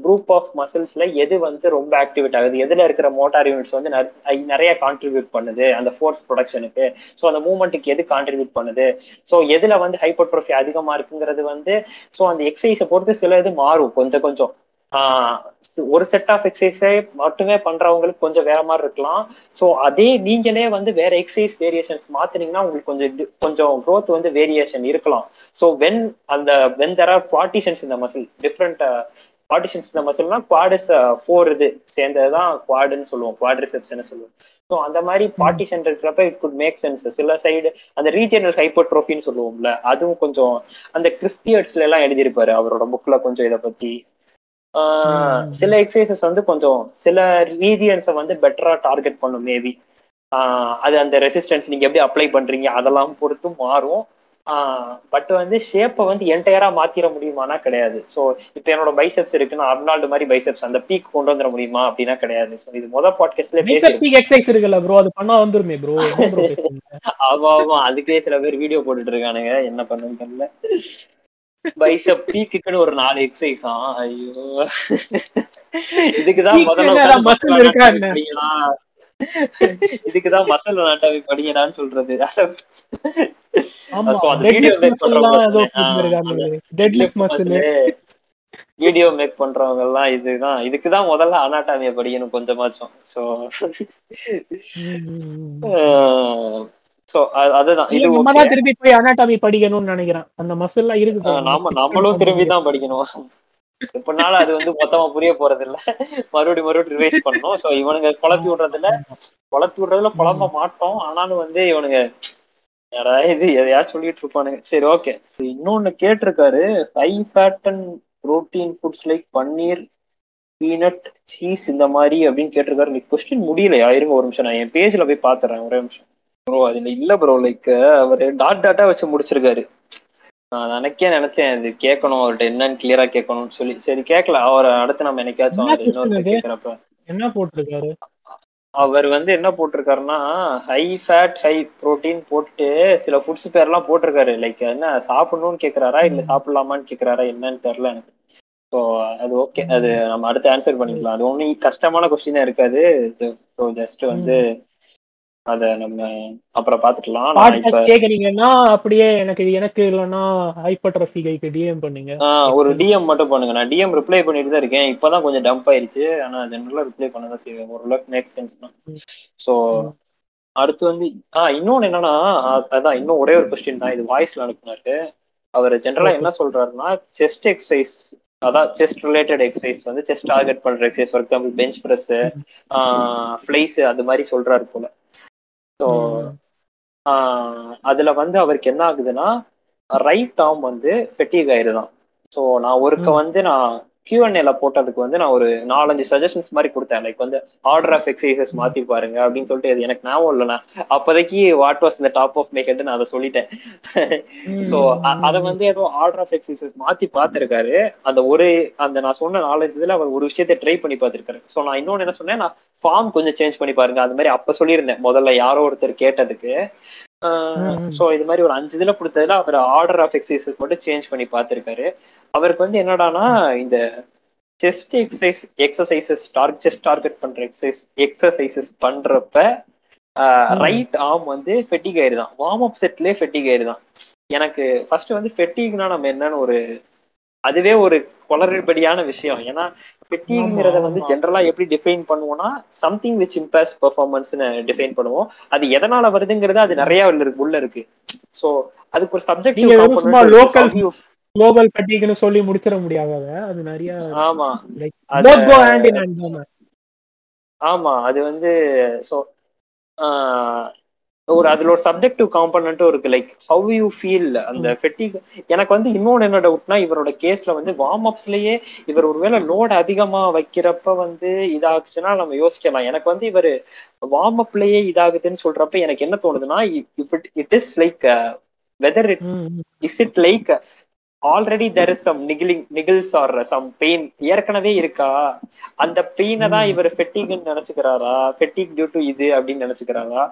குரூப் ஆஃப் மசில்ஸ்ல எது வந்து ரொம்ப ஆக்டிவேட் ஆகுது? எதுல இருக்கிற மோட்டார் யூனிட்ஸ் வந்து நிறைய- நிறைய கான்ட்ரிபியூட் பண்ணுது? அந்த ஃபோர்ஸ் ப்ரொடக்ஷனுக்கு ஸோ அந்த மூமெண்ட்டுக்கு எது கான்ட்ரிபியூட் பண்ணுது? ஸோ எதுல வந்து ஹைப்பர்ட்ரோஃபி அதிகமா இருக்குங்கிறது வந்து ஸோ அந்த எக்ஸசைஸை பொறுத்து சில இது மாறும். கொஞ்சம் கொஞ்சம். ஒரு செட் ஆஃப் எக்ஸசைஸை மட்டுமே பண்றவங்களுக்கு கொஞ்சம் வேற மாதிரி இருக்கலாம். ஸோ அதே நீங்களே வந்து வேற எக்ஸசைஸ் வேரியேஷன்ஸ் மாத்துனீங்கன்னா உங்களுக்கு கொஞ்சம் கொஞ்சம் growth வந்து வேரியேஷன் இருக்கலாம். ஸோ வென் அந்த வென் தெர் ஆர் பார்ட்டிஷன்ஸ் இந்த மசில் டிஃப்ரெண்ட் பார்ட்டிஷன்ஸ் இந்த மசில்னா குவாடிஸ் ஃபோர் இது சேர்ந்தது தான் குவாடுன்னு சொல்லுவோம் குவாட்ரிசெப்ஷன் சொல்லுவோம். ஸோ அந்த மாதிரி பார்ட்டிஷன் இருக்கிறப்ப இட் குட் மேக் சென்ஸ் சில சைடு அந்த ரீஜனல் ஹைப்போட்ரோஃபின்னு சொல்லுவோம்ல அதுவும் கொஞ்சம் அந்த கிறிஸ்டியர்ஸ்ல எல்லாம் எழுதியிருப்பாரு அவரோட புக்ல கொஞ்சம் இதை பத்தி. சில எக்ஸசைசஸ் வந்து கொஞ்சம் சில ரீஜியன்ஸை வந்து பெட்டரா டார்கெட் பண்ணும் மேபி அது அந்த ரெசிஸ்டன்ஸ் நீங்க எப்படி அப்ளை பண்றீங்க அதெல்லாம் பொறுத்து மாறும். பட் வந்து ஷேப்பை வந்து என்டையரா மாத்திர முடியுமானா கிடையாது. ஸோ இப்போ என்னோட பைசெப்ஸ் இருக்குன்னா அர்னால்டு மாதிரி பைசெப்ஸ் அந்த பீக் கொண்டு வந்துட முடியுமா அப்படின்னா கிடையாது. ஸோ இது முதல் பாட்காஸ்ட்ல பைசெப்டிக் எக்ஸசைஸ் இருக்குல்ல ப்ரோ அது பண்ணா வந்துருமே ப்ரோ ஆமா ஆமா. அதுக்கே சில பேர் வீடியோ போட்டுட்டு இருக்கானுங்க. என்ன தெரியல. பைசப் பீக்குன்னு ஒரு நாலு எக்ஸசைஸ் ஐயோ. இதுக்குதான் முதல்ல இருக்கா இதுக்குதான் மசல் அனாட்டமி படிங்கடான்னு சொல்றது. வீடியோ மேக் பண்றவங்க எல்லாம் இதுதான். இதுக்குதான் முதல்ல அனாட்டாமிய படிக்கணும் கொஞ்சமாச்சும். சோ சோ அதுதான். இது நம்ம ஓகே தான் திருப்பி போய் அனாட்டமி படிக்கணும்னு நினைக்கிறேன். அந்த மசில் இருக்கு. நாம நம்மளும் திரும்பி தான் படிக்கணும். எப்படினாலும் அது வந்து மொத்தமா புரிய போறது இல்ல மறுபடியும் மறுபடியும் ரிவைஸ் பண்ணணும். சோ இவனுங்க குழப்பி விடுறதுல குழப்பி விடுறதுல குழம்ப மாட்டோம். ஆனாலும் வந்து இவனுங்க இது? எதையாச்சும் சொல்லிட்டு இருப்பானுங்க. சரி ஓகே இன்னொன்னு கேட்டிருக்காரு. High fat and protein foods like paneer peanut cheese இந்த மாதிரி அப்படின்னு கேட்டிருக்காரு. கொஸ்டின் முடியலையா? இருங்க ஒரு நிமிஷம். நான் என் பேஜ்ல போய் பாத்துறேன் ஒரே நிமிஷம். ப்ரோ அதுல இல்ல ப்ரோ லைக் அவரு டாட் டாட்டா வச்சு முடிச்சிருக்காரு. நான் நினைக்கே நினைச்சேன். இது கேட்கணும். அவர்கிட்ட என்னன்னு கிளியரா கேட்கணும்னு சொல்லி. சரி கேட்கல அவர் அடுத்து நம்ம என்னைக்காச்சும் என்ன அது? அது? போட்டிருக்காரு? அவர் வந்து என்ன போட்டிருக்காருன்னா ஹை ஃபேட் ஹை புரோட்டீன் போட்டுட்டு சில ஃபுட்ஸ் பேர்லாம் போட்டிருக்காரு. லைக் என்ன சாப்பிடணும்னு கேக்குறாரா இல்ல. சாப்பிடலாமான்னு கேக்குறாரா என்னன்னு தெரியல எனக்கு. ஸோ அது ஓகே அது நம்ம அடுத்து ஆன்சர் பண்ணிக்கலாம். அது ஒன்றும் கஷ்டமான கொஸ்டினா இருக்காது. ஸோ ஜஸ்ட் வந்து அத நம்ம அப்புறம் பாத்துக்கலாம். பாட்காஸ்ட் கேக்குறீங்கன்னா அப்படியே எனக்கு எனக்கு இல்லைன்னா ஹைப்பர்ட்ரஃபி கைக்கு டிஎம் பண்ணுங்க. ஒரு டிஎம் மட்டும் பண்ணுங்க. நான் டிஎம் ரிப்ளை பண்ணிட்டு தான் இருக்கேன். இப்பதான் கொஞ்சம் டம்ப் ஆயிருச்சு. ஆனா ஜென்ரலா ரிப்ளை பண்ண தான் செய்வேன். ஓரளவுக்கு மேக் சென்ஸ் தான். ஸோ. அடுத்து வந்து ஆஹ் இன்னொன்னு என்னன்னா அதான் இன்னும் ஒரே ஒரு கொஸ்டின் தான். இது வாய்ஸ்ல அனுப்புனாரு. அவர் ஜென்ரலா. என்ன சொல்றாருன்னா செஸ்ட் எக்ஸசைஸ் அதான் செஸ்ட் ரிலேட்டட் எக்ஸசைஸ் வந்து செஸ்ட் டார்கெட் பண்ற exercise for example bench press flies அது மாதிரி சொல்றாரு போல. ஸோ. அதுல வந்து அவருக்கு என்ன ஆகுதுன்னா ரைட் ஆர்ம் வந்து ஃபெட்டிக் ஆயிருதான் ஸோ நான் ஒருக்க. வந்து நான் கியூஎன்ஏல போட்டதுக்கு வந்து நான் ஒரு நாலஞ்சு சஜஷன்ஸ் மாதிரி கொடுத்தேன். லைக் வந்து ஆர்டர் ஆஃப் எக்ஸசைசஸ் மாத்தி பாருங்க அப்படின்னு சொல்லிட்டு அது எனக்கு ஞாபகம் இல்லைண்ணா. அப்போதைக்கு வாட் வாஸ் இந்த டாப் ஆஃப் மை ஹெட் நான் அதை சொல்லிட்டேன். ஸோ அதை வந்து ஏதோ ஆர்டர் ஆஃப் எக்ஸசைசஸ் மாத்தி பார்த்திருக்காரு. அந்த ஒரு அந்த நான் சொன்ன நாலஞ்சு இதுல அவர் ஒரு விஷயத்தை ட்ரை பண்ணி பார்த்திருக்காரு. ஸோ நான் இன்னொன்னு என்ன சொன்னேன் நான் ஃபார்ம் கொஞ்சம் சேஞ்ச் பண்ணி பாருங்க. அது மாதிரி அப்ப சொல்லியிருந்தேன். முதல்ல யாரோ ஒருத்தர் கேட்டதுக்கு. ஸோ இது மாதிரி ஒரு அஞ்சு இதுல கொடுத்ததுல அவர் ஆர்டர் ஆஃப் எக்ஸசைசஸ் மட்டும் சேஞ்ச் பண்ணி பார்த்திருக்காரு. அவருக்கு வந்து என்னடானா இந்த செஸ்ட் எக்ஸசைஸ் எக்ஸசைசஸ் டார்க் செஸ்ட் டார்கெட் பண்ற எக்ஸசைஸ் எக்ஸசைசஸ் பண்றப்ப ம். ரைட் ஆர்ம் வந்து ஃபெட்டிக் ஆயிருதான். Warm up செட்லயே ஃபெட்டிக் ஆயிருதான். எனக்கு ஃபர்ஸ்ட் வந்து ஃபெட்டிக்னா நம்ம என்னன்னு ஒரு அதுவே ஒரு குளறுபடியான விஷயம். ஏன்னா ஃபெட்டிங்கிறத ஆமா, வந்து. ஜென்ரலா எப்படி டிஃபைன் பண்ணுவோம்னா சம்திங் விச் இம்பேர்ஸ் பெர்ஃபார்மன்ஸ்னு டிஃபைன் பண்ணுவோம். அது எதனால வருதுங்கிறது அது நிறைய உள்ள இருக்கு- சோ அதுக்கு ஒரு வெறும் சும்மா காம்பனன்ட் குளோபல் பட்டிக்குன்னு சொல்லி முடிச்சிட முடியாது அத. நிறைய ஆமா. ஆமா அது வந்து ஸோ ஒரு அதுல ஒரு சப்ஜெக்டிவ் காம்பனண்ட்டும் இருக்கு. லைக் ஹவ் யூ ஃபீல் அந்த ஃபெட்டிக் எனக்கு வந்து இன்னொன்னு என்ன டவுட்னா இவரோட கேஸ்ல வந்து வார்ம் அப்ஸ்லயே இவர் ஒருவேளை லோட் அதிகமா வைக்கிறப்ப வந்து இதாச்சுன்னா நம்ம யோசிக்கலாம். எனக்கு வந்து இவர் வார்ம் அப்லயே இதாகுதுன்னு சொல்றப்ப எனக்கு என்ன தோணுதுன்னா it it is like whether it is it like already there is some niggling niggles or some pain ஏற்கனவே இருக்கா? அந்த பெயினை தான். இவர் ஃபெட்டிக்னு நினைச்சுக்கிறாரா? ஃபெட்டிக் டியூ டு இது அப்படின்னு நினைச்சுக்கிறாரா?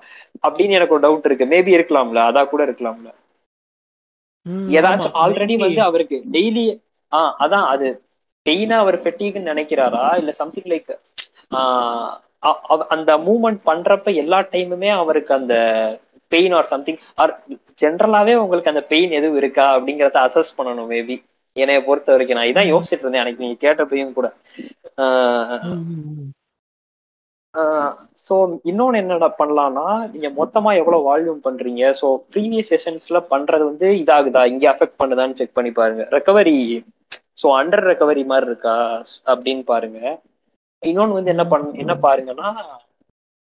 அப்படின்னு எனக்கு ஒரு டவுட் இருக்கு. மேபி இருக்கலாம்ல. அதா கூட இருக்கலாம்ல. ஏதாச்சும் ஆல்ரெடி வந்து அவருக்கு டெய்லி ஆ அதான் அது பெயினா அவர் ஃபெட்டிக்னு நினைக்கிறாரா? இல்ல சம்திங் லைக் அந்த மூவ்மெண்ட் பண்றப்ப எல்லா டைமுமே அவருக்கு அந்த பெயின் ஆர் சம்திங் ஆர் ஜென்ரலாவே உங்களுக்கு அந்த பெயின் எதுவும் இருக்கா அப்படிங்கறத அசஸ் பண்ணணும் மேபி என்னைய பொறுத்த வரைக்கும் நான் இதான். யோசிச்சுட்டு இருந்தேன் எனக்கு நீங்க கேட்டப்பையும் கூட. ஸோ இன்னொன்னு என்னடா பண்ணலாம்னா நீங்க மொத்தமா எவ்வளவு வால்யூம் பண்றீங்க? ஸோ ப்ரீவியஸ் செஷன்ஸ்ல பண்றது வந்து இதாகுதா? இங்க அஃபெக்ட் பண்ணுதான்னு செக் பண்ணி பாருங்க. ரெக்கவரி ஸோ அண்டர் ரெக்கவரி மாதிரி இருக்கா? அப்படின்னு பாருங்க. இன்னொன்னு வந்து என்ன பண் என்ன பாருங்கன்னா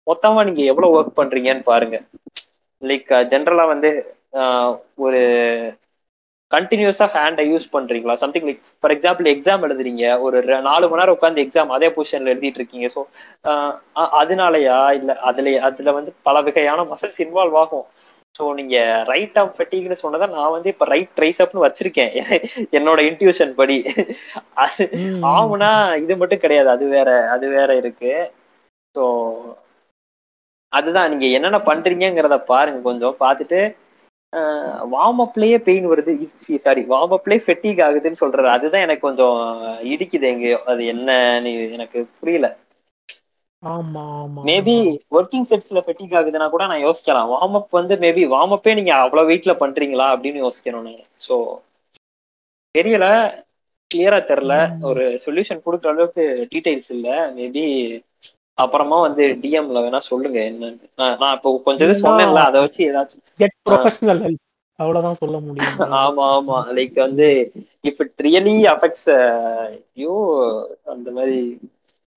மொத்தமா நீங்க எவ்வளவு ஒர்க் பண்றீங்கன்னு பாருங்க. லைக் ஜென்ரலா வந்து ஆஹ், ஒரு கண்டினியூஸா ஹேண்டை யூஸ் பண்றீங்களா? Something like for example exam எழுதுறீங்க. ஒரு நாலு மணி நேரம் உட்காந்து எக்ஸாம் அதே பொசிஷன்ல எழுதிட்டு இருக்கீங்க. ஸோ அதனாலயா? இல்ல அதுல அதுல வந்து பல வகையான மசில்ஸ் இன்வால்வ் ஆகும். ஸோ நீங்க ரைட் ஆஃப் ஃபெட்டிக்னு சொன்னதை நான் வந்து இப்ப ரைட் ட்ரைசப்னு வச்சிருக்கேன். என்னோட இன்ட்யூஷன் படி. அது ஆகுனா இது மட்டும் கிடையாது. அது வேற அது வேற இருக்கு. ஸோ அதுதான் நீங்க என்னென்ன பண்றீங்கங்கிறத பாருங்க கொஞ்சம் பார்த்துட்டு வார்ம் அப்லயே பெயின் வருது. சாரி வார்ம் அப்லயே ஃபெட்டிக் ஆகுதுன்னு சொல்றாரு. அதுதான் எனக்கு கொஞ்சம் இடிக்குது எங்கேயோ அது என்னன்னு எனக்கு புரியல. மேபி ஒர்க்கிங் செட்ஸ்ல ஃபெட்டிக் ஆகுதுன்னா கூட நான் யோசிக்கலாம். வார்ம் அப் வந்து மேபி வார்ம் அப்பே நீங்க அவ்வளவு வெயிட்ல பண்றீங்களா அப்படின்னு யோசிக்கணும் நான் ஸோ தெரியல கிளியரா தெரியல. ஒரு சொல்யூஷன் கொடுக்குற அளவுக்கு டீடைல்ஸ் இல்ல. மேபி அப்புறமா வந்து டிஎம்ல வேணா சொல்லுங்க என்னன்னு. நான் இப்போ கொஞ்சம் இது சொன்னேன்ல அதை வச்சு ஏதாச்சும். கெட் ப்ரொஃபஷனல் ஹெல்ப் அவ்வளவுதான் சொல்ல முடியும். ஆமா ஆமா. லைக் வந்து if it really affects you அந்த மாதிரி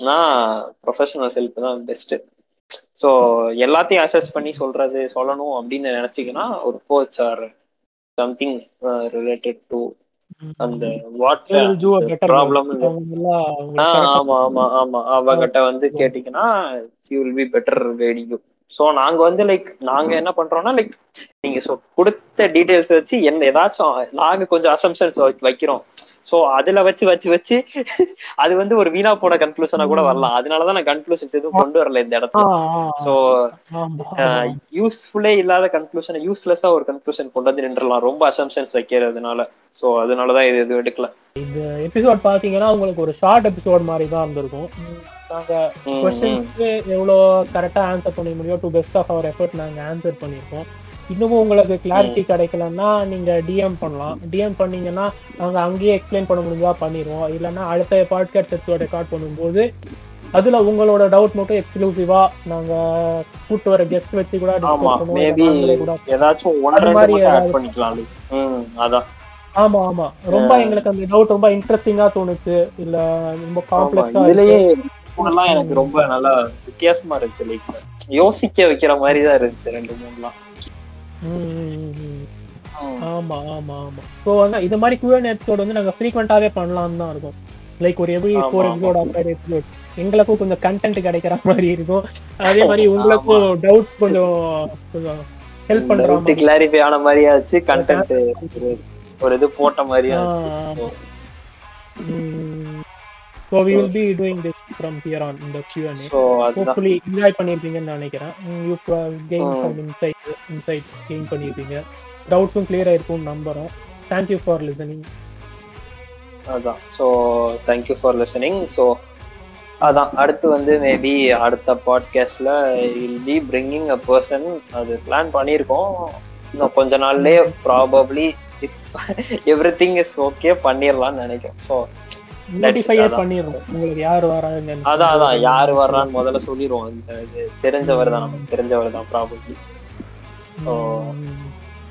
நான் ப்ரொஃபஷனல் ஹெல்ப் தான் பெஸ்ட் ஸோ எல்லாத்தையும் அசஸ் பண்ணி சொல்றது சொல்லணும் அப்படின்னு நினைச்சீங்கன்னா ஒரு coach or something related to அந்த what They will do a better problem work. அவங்க எல்லாம் உங்களுக்கு ஆஹ் correct ஆ ஆமா ஆமா ஆமா. அவகிட்ட வந்து கேட்டீங்கன்னா will be better guiding you so நாங்க வந்து லைக் நாங்க என்ன பண்றோம்னா லைக் நீங்க சொ கொடுத்த டீடைல்ஸ் வச்சு என்ன ஏதாச்சும் நாங்க கொஞ்சம் அசம்ஷன்ஸ் வைக்கிறோம். ஸோ அதுல வச்சு வச்சு வச்சு அது வந்து ஒரு வீணா போன கன்க்ளூஷனா கூட வரலாம். அதனாலதான் நான் கன்க்ளூஷன்ஸ் எதுவும் கொண்டு வரல இந்த இடத்துல. ஆமா. யூஸ்ஃபுல்லே இல்லாத கன்க்ளூஷன் யூஸ்லெஸ்ஸா ஒரு கன்க்ளூஷன் கொண்டு வந்து நின்றுலாம் ரொம்ப அசம்ஷன்ஸ் வைக்கிறதுனால. ஸோ அதனாலதான் இது எதுவும் எடுக்கல. எபிசோட் பாத்தீங்கன்னா உங்களுக்கு ஒரு ஷார்ட் எபிசோட் மாதிரி தான் இருந்திருக்கும். நாங்க. கொஸ்டின்ஸ்க்கு எவ்வளோ கரெக்டா ஆன்சர் பண்ண முடியும் to best of our effort நாங்க ஆன்சர் பண்ணியிருக்கோம். இன்னமும் உங்களுக்கு கிளாரிட்டி கிடைக்கலன்னா நீங்க டிஎம் பண்ணலாம். டிஎம் பண்ணீங்கன்னா நாங்க அங்கேயே எக்ஸ்பிளைன் பண்ண முடிஞ்சா பண்ணிடுவோம். இல்லைன்னா அடுத்த பாட்காஸ்ட் எபிசோட் ரெக்கார்ட் பண்ணும்போது அதுல உங்களோட டவுட் மட்டும் எக்ஸ்க்ளூசிவா நாங்க கூட்டு வர கெஸ்ட் வச்சு கூட டிஸ்கஸ் பண்ணுவோம். நாங்களே ஏதாச்சும் மாதிரி ஆட் பண்ணிக்கலாம். அதான். ஆமா ஆமா. ரொம்ப எங்களுக்கு அந்த டவுட் ரொம்ப இன்ட்ரெஸ்டிங்கா தோணுச்சு. இல்ல ரொம்ப காம்ப்ளெக்ஸா இதுலயே எனக்கு ரொம்ப நல்லா வித்தியாசமா இருந்துச்சு லைக் யோசிக்க வைக்கிற மாதிரி தான் இருந்துச்சு ரெண்டு மூணுலாம். ஆமா ஆமா ஆமா. ஸோ வந்து இது மாதிரி கியூஎன் எபிசோட் வந்து நாங்க ஃப்ரீக்வெண்டாவே பண்ணலாம்னு தான் இருக்கும். லைக் ஒரு every four. Episode after episode எங்களுக்கும் கொஞ்சம் கண்டென்ட் கிடைக்கிற மாதிரி இருக்கும். அதே மாதிரி உங்களுக்கும் டவுட் கொஞ்சம் கொஞ்சம் ஹெல்ப் பண்ற மாதிரி. கிளாரிஃபை ஆன மாதிரியா இருந்துச்சு கண்டென்ட் ஒரு இது போட்ட மாதிரியா ஆ, இருந்துச்சு so we will be doing this from here on இந்த Q and A hopefully enjoy பண்ணியிருப்பீங்கன்னு நினைக்கிறேன். You gain. Some insight insights gain பண்ணியிருப்பீங்க டவுட்ஸும் கிளியர் ஆயிருக்கும்னு நம்புறோம். தேங்க்யூ ஃபார் லிசனிங் அதான் so thank you for listening so அதான். அடுத்து வந்து மேபி அடுத்த பாட்காஸ்ட்ல will be bringing a person அது பிளான் பண்ணியிருக்கோம். இன்னும் கொஞ்ச நாள்லயே probably everything is okay பண்ணிடலாம்னு நினைக்கிறோம். ஸோ நோட்டிஃபையே அதான். பண்ணிடுறோம் உங்களுக்கு யார் வராங்க அதான் அதான். யார் வர்றான்னு முதல்ல சொல்லிடுவோம் இது தெரிஞ்சவர் தான் நமக்கு தெரிஞ்சவர் தான் ப்ராபப்ளி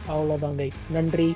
அவ்வளோதான் நன்றி.